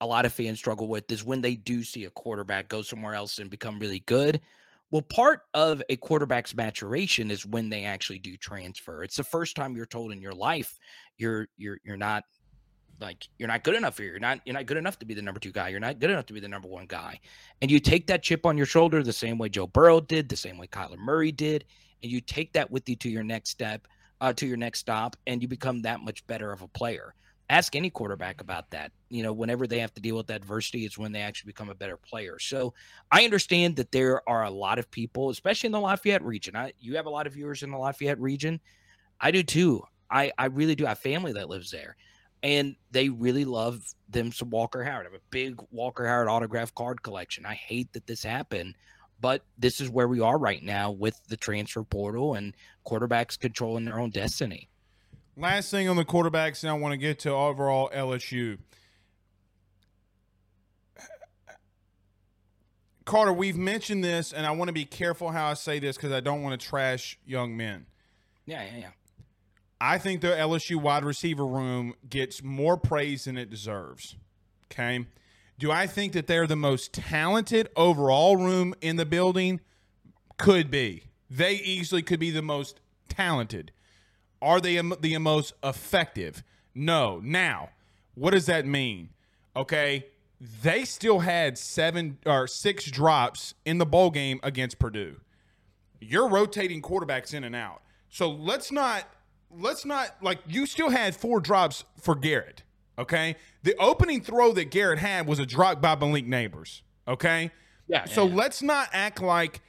Speaker 2: a lot of fans struggle with is when they do see a quarterback go somewhere else and become really good. Well, part of a quarterback's maturation is when they actually do transfer. It's the first time you're told in your life you're you're you're not like you're not good enough here. You're not you're not good enough to be the number two guy. You're not good enough to be the number one guy. And you take that chip on your shoulder the same way Joe Burrow did, the same way Kyler Murray did, and you take that with you to your next step, uh, to your next stop, and you become that much better of a player. Ask any quarterback about that. You know, whenever they have to deal with adversity, it's when they actually become a better player. So I understand that there are a lot of people, especially in the Lafayette region. I, you have a lot of viewers in the Lafayette region. I do too. I, I really do. Have family that lives there and they really love them some Walker Howard. I have a big Walker Howard autograph card collection. I hate that this happened, but this is where we are right now with the transfer portal and quarterbacks controlling their own destiny.
Speaker 1: Last thing on the quarterbacks, and I want to get to overall LSU. Carter, we've mentioned this, and I want to be careful how I say this because I don't want to trash young men.
Speaker 2: Yeah, yeah, yeah.
Speaker 1: I think the LSU wide receiver room gets more praise than it deserves. Okay. Do I think that they're the most talented overall room in the building? Could be. They easily could be the most talented. Are they the most effective? No. Now, what does that mean? Okay. They still had seven or six drops in the bowl game against Purdue. You're rotating quarterbacks in and out. So let's not let's not like you still had four drops for Garrett. Okay, the opening throw that Garrett had was a drop by Malik Nabers. Okay,
Speaker 2: yeah.
Speaker 1: So
Speaker 2: yeah.
Speaker 1: let's not act like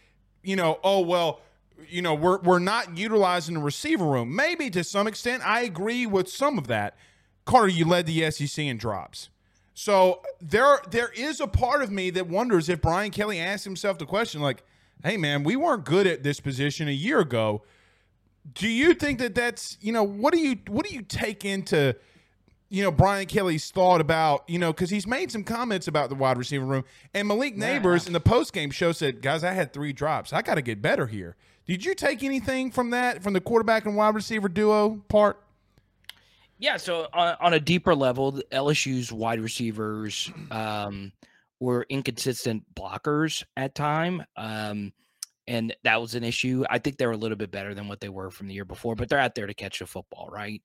Speaker 1: you know. Oh well, you know we're we're not utilizing the receiver room. Maybe to some extent, I agree with some of that. Carter, you led the SEC in drops. So there there is a part of me that wonders if Brian Kelly asked himself the question like, "Hey man, we weren't good at this position a year ago." Do you think that that's you know what do you what do you take into you know Brian Kelly's thought about you know because he's made some comments about the wide receiver room and Malik Nabers in the post game show said guys I had three drops I got to get better here. Did you take anything from that from the quarterback and wide receiver duo part?
Speaker 2: Yeah, so on, on a deeper level, LSU's wide receivers um, were inconsistent blockers at time. Um, and that was an issue. I think they're a little bit better than what they were from the year before, but they're out there to catch the football, right?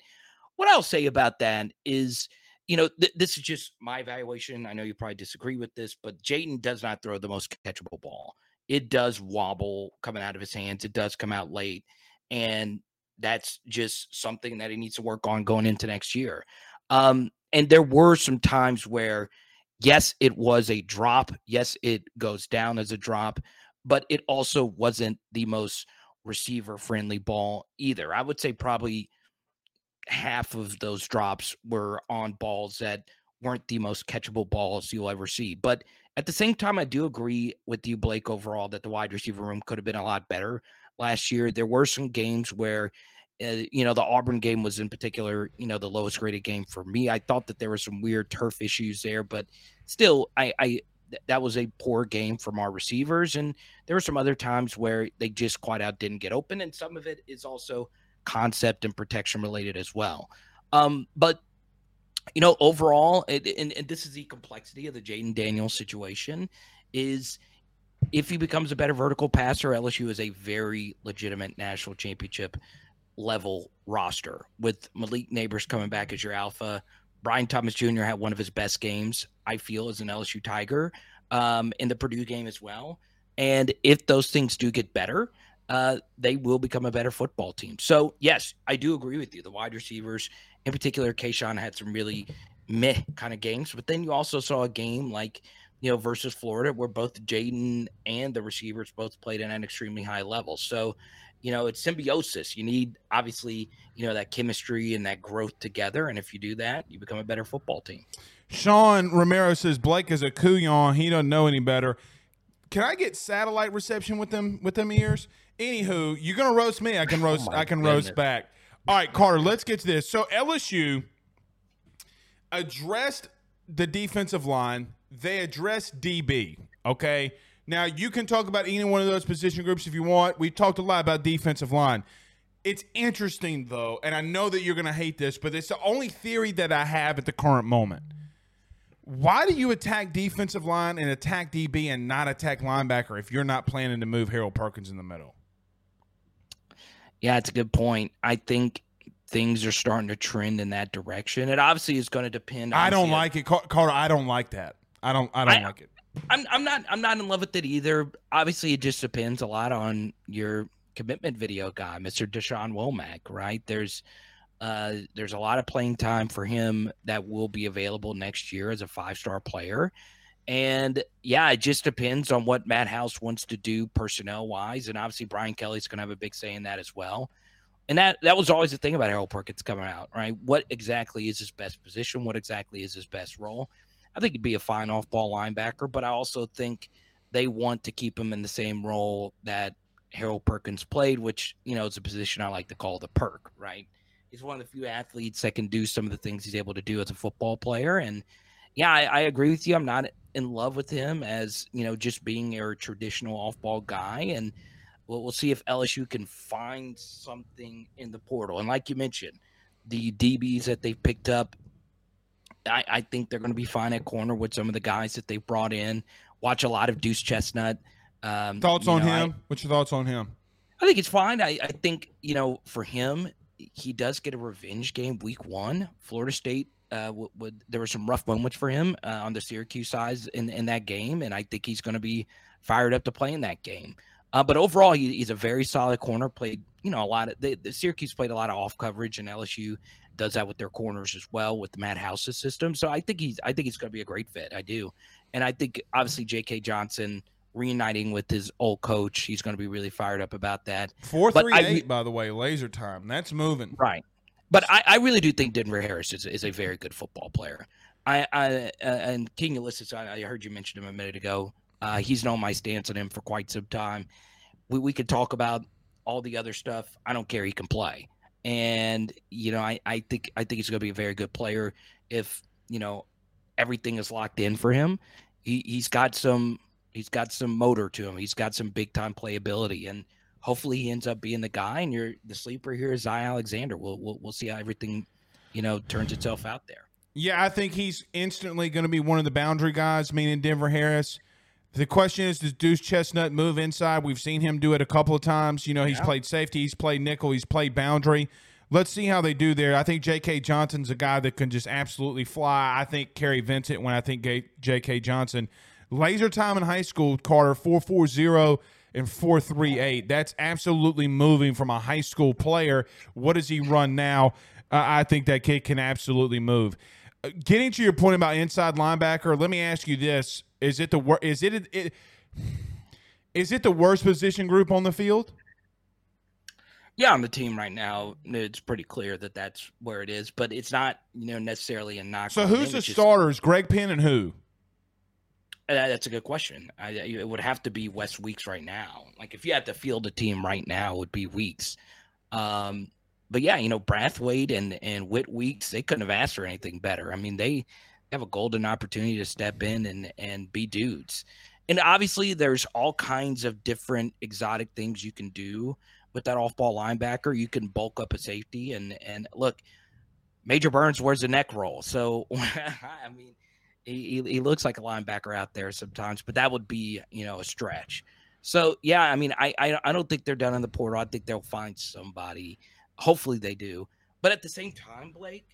Speaker 2: What I'll say about that is, you know, th- this is just my evaluation. I know you probably disagree with this, but Jayden does not throw the most catchable ball. It does wobble coming out of his hands. It does come out late, and that's just something that he needs to work on going into next year. Um, and there were some times where, yes, it was a drop. Yes, it goes down as a drop but it also wasn't the most receiver friendly ball either. I would say probably half of those drops were on balls that weren't the most catchable balls you'll ever see. But at the same time, I do agree with you, Blake, overall, that the wide receiver room could have been a lot better last year. There were some games where, uh, you know, the Auburn game was in particular, you know, the lowest graded game for me. I thought that there were some weird turf issues there, but still, I, I th- that was a poor game from our receivers. And there were some other times where they just quite out didn't get open. And some of it is also concept and protection related as well. Um, but you know, overall, it, and, and this is the complexity of the Jayden Daniels situation is if he becomes a better vertical passer, LSU is a very legitimate national championship level roster with Malik Nabers coming back as your alpha, Brian Thomas Jr. had one of his best games, I feel, as an LSU Tiger um, in the Purdue game as well. And if those things do get better, uh, they will become a better football team. So, yes, I do agree with you. The wide receivers, in particular, Kayshon had some really meh kind of games. But then you also saw a game like, you know, versus Florida where both Jayden and the receivers both played at an extremely high level. So, you know, it's symbiosis. You need obviously, you know, that chemistry and that growth together. And if you do that, you become a better football team.
Speaker 1: Sean Romero says Blake is a couillon. He doesn't know any better. Can I get satellite reception with them with them ears? Anywho, you're gonna roast me. I can oh roast. oh I can goodness. roast back. All right, Carter. Let's get to this. So LSU addressed the defensive line. They addressed DB. Okay now, you can talk about any one of those position groups if you want. We talked a lot about defensive line. It's interesting though, and I know that you're going to hate this, but it's the only theory that I have at the current moment. Why do you attack defensive line and attack DB and not attack linebacker if you're not planning to move Harold Perkins in the middle?
Speaker 2: Yeah, it's a good point. I think things are starting to trend in that direction. It obviously is going to depend.
Speaker 1: I don't like it, Carter. I don't like that. I don't. I don't I, like it.
Speaker 2: I'm. I'm not. I'm not in love with it either. Obviously, it just depends a lot on your commitment video guy, Mr. Dashawn Womack. Right? There's. Uh, there's a lot of playing time for him that will be available next year as a five star player. And yeah, it just depends on what Matt House wants to do personnel wise. And obviously, Brian Kelly's going to have a big say in that as well. And that that was always the thing about Harold Perkins coming out, right? What exactly is his best position? What exactly is his best role? I think he'd be a fine off ball linebacker, but I also think they want to keep him in the same role that Harold Perkins played, which, you know, is a position I like to call the perk, right? He's one of the few athletes that can do some of the things he's able to do as a football player. And yeah, I, I agree with you. I'm not in love with him as, you know, just being a traditional off ball guy. And we'll, we'll see if LSU can find something in the portal. And like you mentioned, the DBs that they've picked up, I, I think they're going to be fine at corner with some of the guys that they brought in. Watch a lot of Deuce Chestnut.
Speaker 1: Um, thoughts on know, him? I, What's your thoughts on him?
Speaker 2: I think it's fine. I, I think, you know, for him, he does get a revenge game week one. Florida State uh, there were some rough moments for him uh, on the Syracuse side in in that game, and I think he's going to be fired up to play in that game. Uh, but overall, he, he's a very solid corner. Played, you know, a lot of the, the, Syracuse played a lot of off coverage, and LSU does that with their corners as well with the Matt House's system. So I think he's I think he's going to be a great fit. I do, and I think obviously J.K. Johnson reuniting with his old coach, he's going to be really fired up about that.
Speaker 1: Four three eight, by the way, laser time. That's moving
Speaker 2: right. But I, I really do think Denver Harris is, is a very good football player. I, I uh, and King Ulysses, I, I heard you mention him a minute ago. Uh, he's known my stance on him for quite some time. We, we could talk about all the other stuff. I don't care. He can play. And, you know, I, I think I think he's going to be a very good player if, you know, everything is locked in for him. He, he's got some he's got some motor to him. He's got some big time playability. And hopefully he ends up being the guy and you're the sleeper here is Zy Alexander. We'll, we'll, we'll see how everything, you know, turns itself out there.
Speaker 1: Yeah, I think he's instantly going to be one of the boundary guys, meaning Denver Harris. The question is, does Deuce Chestnut move inside? We've seen him do it a couple of times. You know, he's yeah. played safety, he's played nickel, he's played boundary. Let's see how they do there. I think J.K. Johnson's a guy that can just absolutely fly. I think Kary Vincent when I think J.K. Johnson. Laser time in high school, Carter, 440 and 438. That's absolutely moving from a high school player. What does he run now? Uh, I think that kid can absolutely move. Uh, getting to your point about inside linebacker, let me ask you this is it the is it, it is it the worst position group on the field?
Speaker 2: Yeah, on the team right now, it's pretty clear that that's where it is, but it's not you know necessarily a knock.
Speaker 1: So who's the starters? Greg Penn and who?
Speaker 2: Uh, that's a good question. I, it would have to be West Weeks right now. Like if you had to field a team right now, it would be Weeks. Um, but yeah, you know Brathwaite and and Whit Weeks, they couldn't have asked for anything better. I mean, they have a golden opportunity to step in and and be dudes. And obviously, there's all kinds of different exotic things you can do with that off-ball linebacker. You can bulk up a safety, and and look, Major Burns wears a neck roll, so I mean, he he looks like a linebacker out there sometimes, but that would be you know a stretch. So yeah, I mean, I I, I don't think they're done in the portal. I think they'll find somebody. Hopefully, they do. But at the same time, Blake,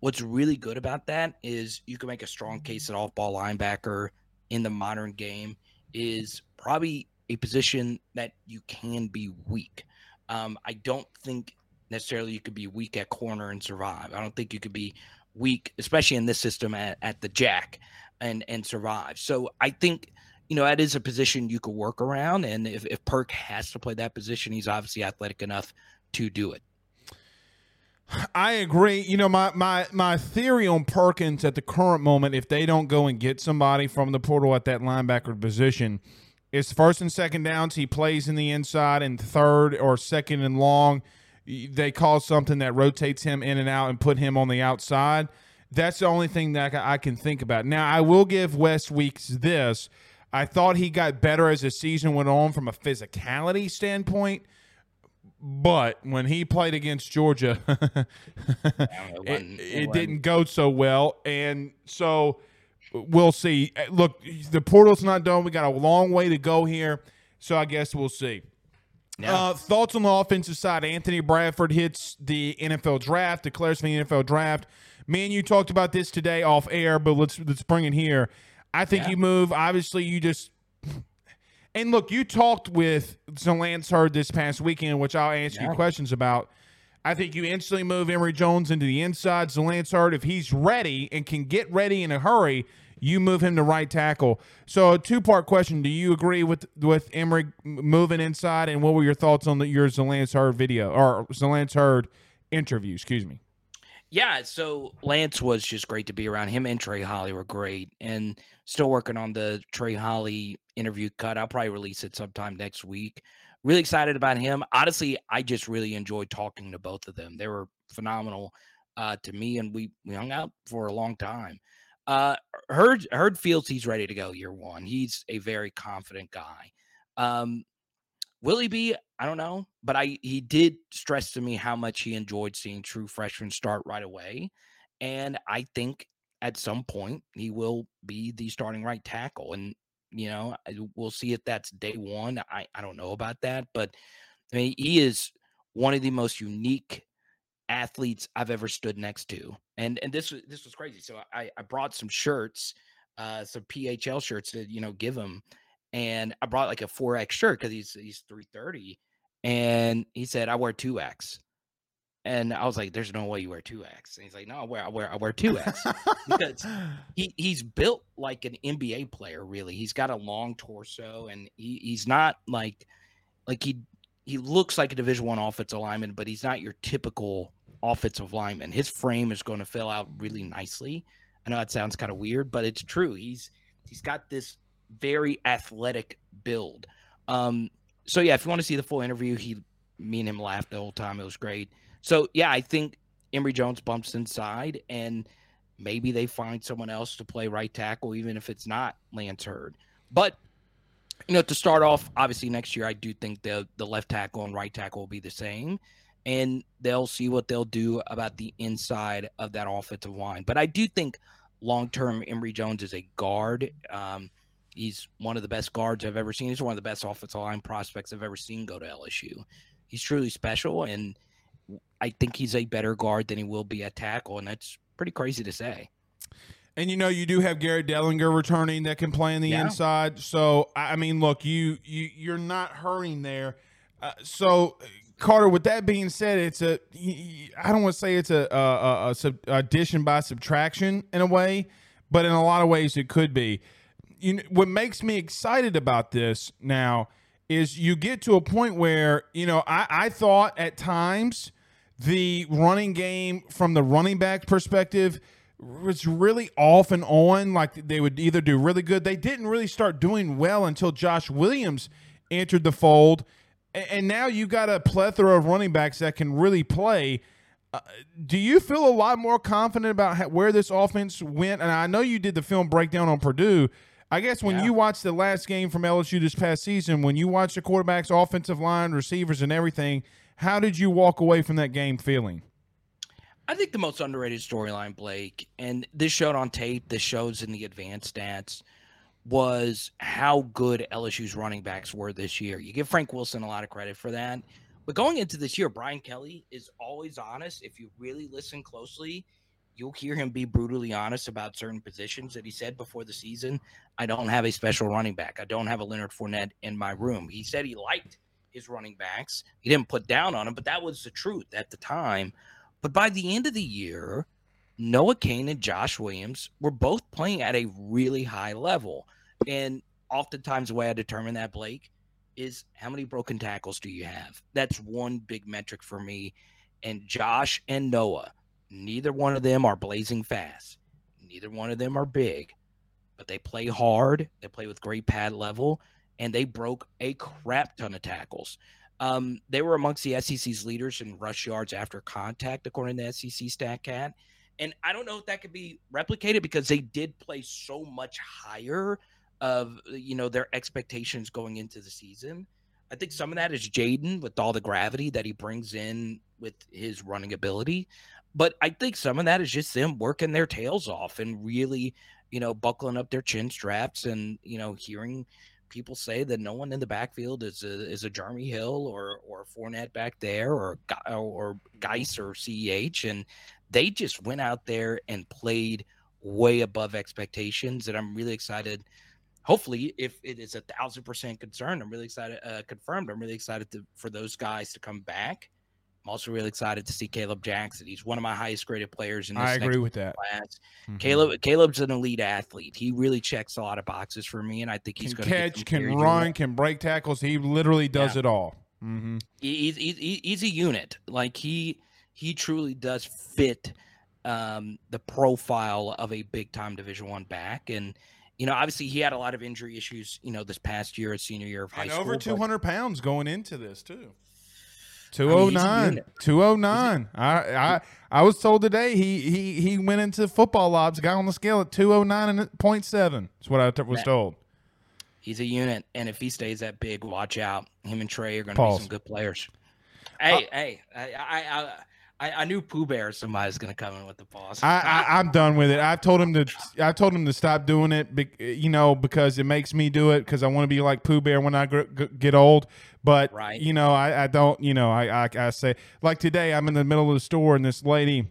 Speaker 2: What's really good about that is you can make a strong case that off ball linebacker in the modern game is probably a position that you can be weak. Um, I don't think necessarily you could be weak at corner and survive. I don't think you could be weak, especially in this system at, at the jack and and survive. So I think you know that is a position you could work around, and if, if Perk has to play that position, he's obviously athletic enough to do it.
Speaker 1: I agree. You know, my, my my theory on Perkins at the current moment, if they don't go and get somebody from the portal at that linebacker position, is first and second downs. He plays in the inside and third or second and long. They call something that rotates him in and out and put him on the outside. That's the only thing that I can think about. Now, I will give West Weeks this. I thought he got better as the season went on from a physicality standpoint but when he played against Georgia, it, it didn't go so well. And so we'll see. Look, the portal's not done. We got a long way to go here. So I guess we'll see. Yeah. Uh, thoughts on the offensive side? Anthony Bradford hits the NFL draft, declares for the NFL draft. Me and you talked about this today off air, but let's let's bring it here. I think yeah. you move. Obviously, you just and look. You talked with Lance Heard this past weekend, which I'll answer yeah. you questions about. I think you instantly move Emery Jones into the inside. Lance Heard, if he's ready and can get ready in a hurry, you move him to right tackle. So, two part question: Do you agree with with Emery moving inside? And what were your thoughts on the, your Lance video or Lance interview? Excuse me.
Speaker 2: Yeah, so Lance was just great to be around. Him and Trey Holly were great, and still working on the Trey Holly interview cut. I'll probably release it sometime next week. Really excited about him. Honestly, I just really enjoyed talking to both of them. They were phenomenal uh, to me, and we we hung out for a long time. Uh, Heard Heard feels he's ready to go year one. He's a very confident guy. Um, Will he be? I don't know, but I he did stress to me how much he enjoyed seeing true freshmen start right away, and I think at some point he will be the starting right tackle. And you know, we'll see if that's day one. I I don't know about that, but I mean, he is one of the most unique athletes I've ever stood next to. And and this this was crazy. So I I brought some shirts, uh, some PHL shirts to you know give him and I brought like a 4X shirt because he's he's 330. And he said, I wear 2X. And I was like, There's no way you wear 2X. And he's like, No, I wear I wear I wear 2X. because he he's built like an NBA player, really. He's got a long torso and he, he's not like like he he looks like a division one offensive lineman, but he's not your typical offensive lineman. His frame is going to fill out really nicely. I know that sounds kind of weird, but it's true. He's he's got this very athletic build. Um, so yeah, if you want to see the full interview, he, me and him laughed the whole time. It was great. So yeah, I think Emery Jones bumps inside, and maybe they find someone else to play right tackle, even if it's not Lance Heard. But you know, to start off, obviously next year, I do think the the left tackle and right tackle will be the same, and they'll see what they'll do about the inside of that offensive line. But I do think long term, Emery Jones is a guard. Um, He's one of the best guards I've ever seen. He's one of the best offensive line prospects I've ever seen go to LSU. He's truly special, and I think he's a better guard than he will be at tackle, and that's pretty crazy to say.
Speaker 1: And you know, you do have Garrett Dellinger returning that can play on the yeah. inside. So I mean, look, you you you're not hurting there. Uh, so Carter, with that being said, it's a I don't want to say it's a, a, a, sub, addition by subtraction in a way, but in a lot of ways it could be you know, what makes me excited about this now is you get to a point where you know I, I thought at times the running game from the running back perspective was really off and on. Like they would either do really good. They didn't really start doing well until Josh Williams entered the fold, and now you got a plethora of running backs that can really play. Uh, do you feel a lot more confident about how, where this offense went? And I know you did the film breakdown on Purdue, I guess when yeah. you watch the last game from LSU this past season, when you watch the quarterbacks, offensive line, receivers, and everything, how did you walk away from that game feeling?
Speaker 2: I think the most underrated storyline, Blake, and this showed on tape, this shows in the advanced stats, was how good LSU's running backs were this year. You give Frank Wilson a lot of credit for that. But going into this year, Brian Kelly is always honest. If you really listen closely, you'll hear him be brutally honest about certain positions that he said before the season. I don't have a special running back. I don't have a Leonard Fournette in my room. He said he liked his running backs. He didn't put down on him, but that was the truth at the time. But by the end of the year, Noah Cain and Josh Williams were both playing at a really high level. And oftentimes, the way I determine that, Blake, is how many broken tackles do you have? That's one big metric for me. And Josh and Noah, Neither one of them are blazing fast. Neither one of them are big, but they play hard. They play with great pad level, and they broke a crap ton of tackles. Um, they were amongst the SEC's leaders in rush yards after contact, according to SEC StatCat. And I don't know if that could be replicated because they did play so much higher of you know their expectations going into the season. I think some of that is Jayden with all the gravity that he brings in with his running ability. But I think some of that is just them working their tails off and really, you know, buckling up their chin straps and, you know, hearing people say that no one in the backfield is a, is a Jeremy Hill or or Fournette back there or or Guice or CEH, and they just went out there and played way above expectations, and I'm really excited. Hopefully, if it is a thousand percent concerned, I'm really excited. Uh, confirmed, I'm really excited to, for those guys to come back I'm also really excited to see Caleb Jackson. He's one of my highest graded players in this
Speaker 1: I agree with that.
Speaker 2: Class. Mm-hmm. Caleb Caleb's an elite athlete. He really checks a lot of boxes for me, and I think he's
Speaker 1: going to catch, can run, can break tackles. He literally does yeah. it all. Mm-hmm.
Speaker 2: He, he's, he's, he's a unit. Like he he truly does fit um, the profile of a big time Division One back, and you know, obviously he had a lot of injury issues. You know, this past year, his senior year of high
Speaker 1: and
Speaker 2: school,
Speaker 1: over two hundred pounds going into this too. 209. 209. I, I I was told today he he he went into football lobs, got on the scale at 209 and 0.7. That's what I t- was told.
Speaker 2: He's a unit, and if he stays that big, watch out. Him and Trey are going to be some good players. Hey, uh, hey, I, I, I, I knew Pooh Bear somebody's going to come in with the pause.
Speaker 1: I, I, am done with it. I told him to. I told him to stop doing it. You know, because it makes me do it because I want to be like Pooh Bear when I get old. But right. you know, I, I don't. You know, I, I I say like today, I'm in the middle of the store and this lady,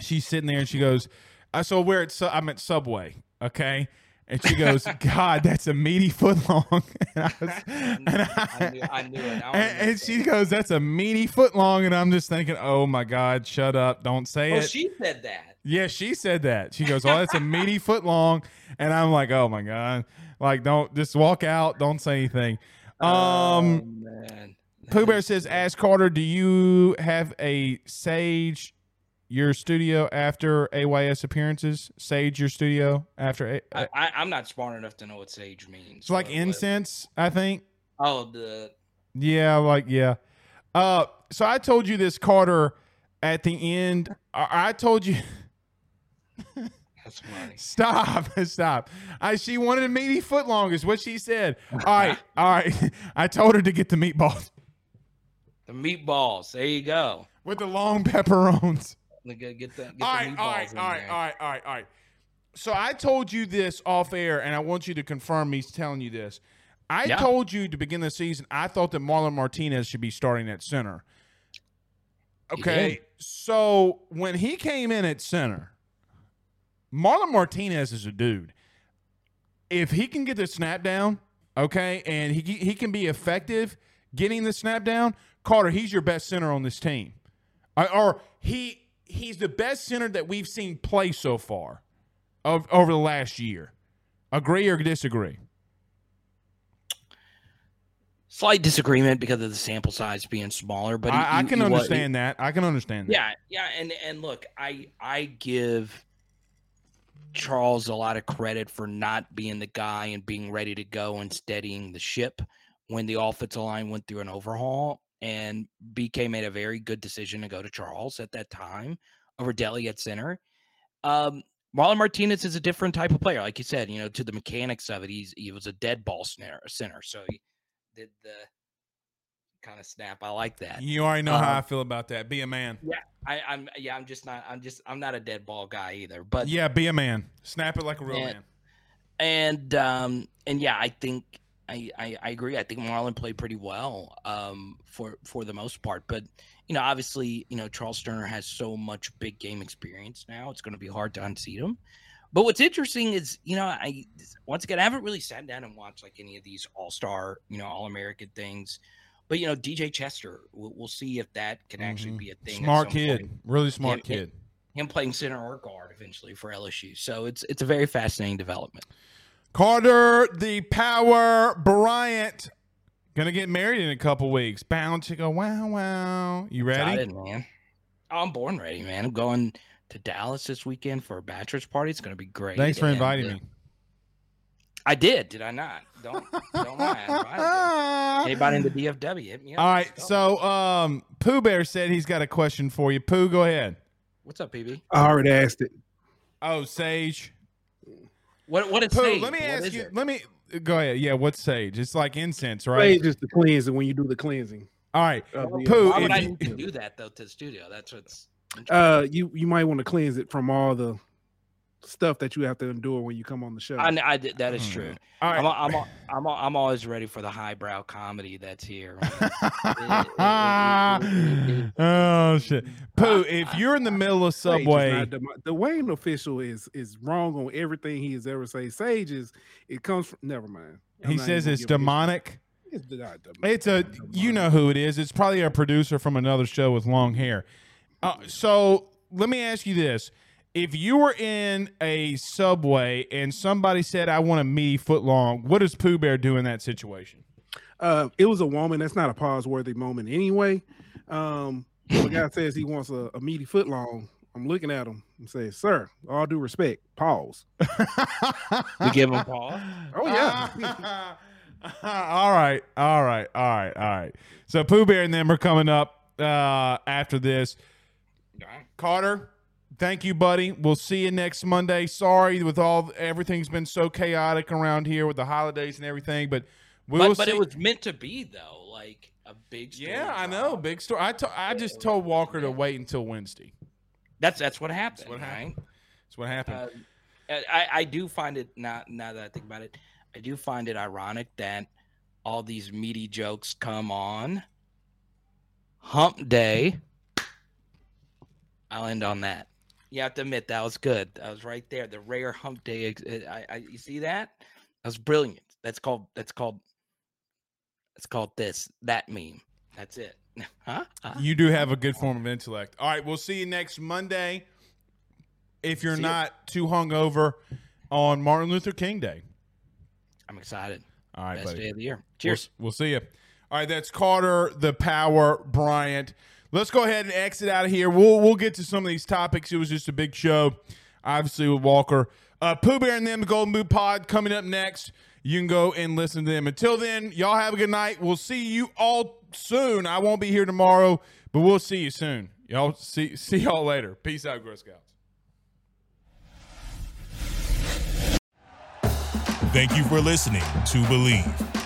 Speaker 1: she's sitting there and she goes, "I so we're at I'm at Subway, okay." And she goes, God, that's a meaty foot long. and I, was, and I, knew, I knew it. And, and she goes, that's a meaty foot long. And I'm just thinking, oh my God, shut up. Don't say oh, it.
Speaker 2: she said that.
Speaker 1: Yeah, she said that. She goes, oh, that's a meaty foot long. And I'm like, oh my God. Like, don't just walk out. Don't say anything. Um, oh, man. Pooh Bear says, ask Carter, do you have a Sage your studio after AYS appearances? Sage your studio after? A-
Speaker 2: I, I, am not smart enough to know what sage means.
Speaker 1: It's like incense, I think.
Speaker 2: Oh, the.
Speaker 1: Yeah, like yeah. Uh, so I told you this, Carter. At the end, I, I told you.
Speaker 2: That's funny.
Speaker 1: Stop! Stop! I she wanted a meaty foot long, is what she said. All right, all right. I told her to get the meatballs.
Speaker 2: The meatballs. There you go.
Speaker 1: With the long pepperones.
Speaker 2: Get, get the, get
Speaker 1: all right, all right, all right, all right, all right, all right. So I told you this off air, and I want you to confirm me telling you this. I yeah. told you to begin the season, I thought that Marlon Martinez should be starting at center. Okay, so when he came in at center, Marlon Martinez is a dude. If he can get the snap down, okay, and he he can be effective getting the snap down, Carter, he's your best center on this team. Uh, or he he's the best center that we've seen play so far of over the last year. Agree or disagree?
Speaker 2: Slight disagreement because of the sample size being smaller, but
Speaker 1: I, he, I can he, understand he, that. I can understand that.
Speaker 2: Yeah, yeah, and and look, I I give Charles a lot of credit for not being the guy and being ready to go and steadying the ship when the offensive line went through an overhaul and BK made a very good decision to go to Charles at that time over Deli at center. Um, Marlon Martinez is a different type of player, like you said. You know, to the mechanics of it, he's he was a dead ball center, center so he did the kind of snap. I like that.
Speaker 1: You already know um, how I feel about that. Be a man.
Speaker 2: Yeah, I, am Yeah, I'm just not. I'm just. I'm not a dead ball guy either. But
Speaker 1: yeah, be a man. Snap it like a real
Speaker 2: and,
Speaker 1: man.
Speaker 2: And um and yeah, I think I, I, I agree. I think Marlon played pretty well um, for for the most part, but you know, obviously, you know, Charles Turner has so much big game experience now. It's going to be hard to unseat him. But what's interesting is, you know, I once again I haven't really sat down and watched like any of these All Star, you know, All American things. But you know, DJ Chester, we'll, we'll see if that can actually mm-hmm. be a thing.
Speaker 1: Smart kid, point. really smart
Speaker 2: him,
Speaker 1: kid.
Speaker 2: Him playing center or guard eventually for LSU, so it's it's a very fascinating development.
Speaker 1: Carter, the Power Bryant, gonna get married in a couple weeks. Bound to go. Wow, wow. You ready,
Speaker 2: Excited, man? I'm born ready, man. I'm going to Dallas this weekend for a bachelor's party. It's gonna be great.
Speaker 1: Thanks for inviting me.
Speaker 2: I did. Did I not? Don't don't lie. Anybody in the DFW? Hit me up.
Speaker 1: All right. So, um, Pooh Bear said he's got a question for you. Pooh, go ahead.
Speaker 2: What's up, PB?
Speaker 3: I already asked it.
Speaker 1: Oh, Sage.
Speaker 2: What what is Pooh,
Speaker 1: Let me ask you. Let me go ahead. Yeah, what's sage? It's like incense, right?
Speaker 3: Sage is the cleansing when you do the cleansing.
Speaker 1: All right.
Speaker 3: of the,
Speaker 1: Pooh,
Speaker 2: Why
Speaker 1: if
Speaker 2: would I
Speaker 1: you-
Speaker 2: need do that though to the studio? That's what's
Speaker 3: Uh, you you might want to cleanse it from all the stuff that you have to endure when you come on the show.
Speaker 2: I, I did- that is true.
Speaker 1: All right.
Speaker 2: I'm, I'm, I'm, I'm always ready for the highbrow comedy that's here.
Speaker 1: oh shit, Pooh! If you're in the middle of Subway,
Speaker 3: not demo- the Wayne official is is wrong on everything he has ever said. Sage is it comes from. Never mind. I'm
Speaker 1: he says it's demonic.
Speaker 3: It's demonic.
Speaker 1: It's a you know who it is. It's probably a producer from another show with long hair. Uh, so let me ask you this: If you were in a subway and somebody said, "I want a meaty foot long," what does Pooh Bear do in that situation?
Speaker 3: Uh, it was a woman. That's not a pause worthy moment anyway. Um, the guy says he wants a, a meaty foot long. I'm looking at him and say, "Sir, all due respect, pause."
Speaker 2: We give him pause.
Speaker 3: Oh yeah.
Speaker 1: all right, all right, all right, all right. So Pooh Bear and them are coming up uh, after this. Carter, thank you, buddy. We'll see you next Monday. Sorry with all everything's been so chaotic around here with the holidays and everything, but we'll
Speaker 2: but, but
Speaker 1: see.
Speaker 2: it was meant to be though, like a big. story
Speaker 1: yeah, I know, big story. I to- I just told Walker to wait until Wednesday.
Speaker 2: That's that's what happened.
Speaker 1: what
Speaker 2: right?
Speaker 1: happened. That's what happened.
Speaker 2: Uh, I I do find it not now that I think about it, I do find it ironic that all these meaty jokes come on Hump Day. I'll end on that. You have to admit that was good. That was right there. The rare Hump Day. uh, I, I you see that? That was brilliant. That's called. That's called. It's called this that meme. That's it. Huh? Huh?
Speaker 1: You do have a good form of intellect. All right, we'll see you next Monday. If you're
Speaker 2: See
Speaker 1: not too hungover on Martin Luther King Day.
Speaker 2: I'm excited.
Speaker 1: All right,
Speaker 2: Best
Speaker 1: buddy.
Speaker 2: day of the year.
Speaker 1: We'll-
Speaker 2: Cheers.
Speaker 1: We'll, see you. All right, that's Carter, the Power, Bryant. Let's go ahead and exit out of here. We'll we'll get to some of these topics. It was just a big show, obviously with Walker. Uh, Pooh Bear and them, the Golden Boot Pod coming up next. You can go and listen to them. Until then, y'all have a good night. We'll see you all soon. I won't be here tomorrow, but we'll see you soon. Y'all see see y'all later. Peace out, Girl Scouts.
Speaker 4: Thank you for listening to Bleav.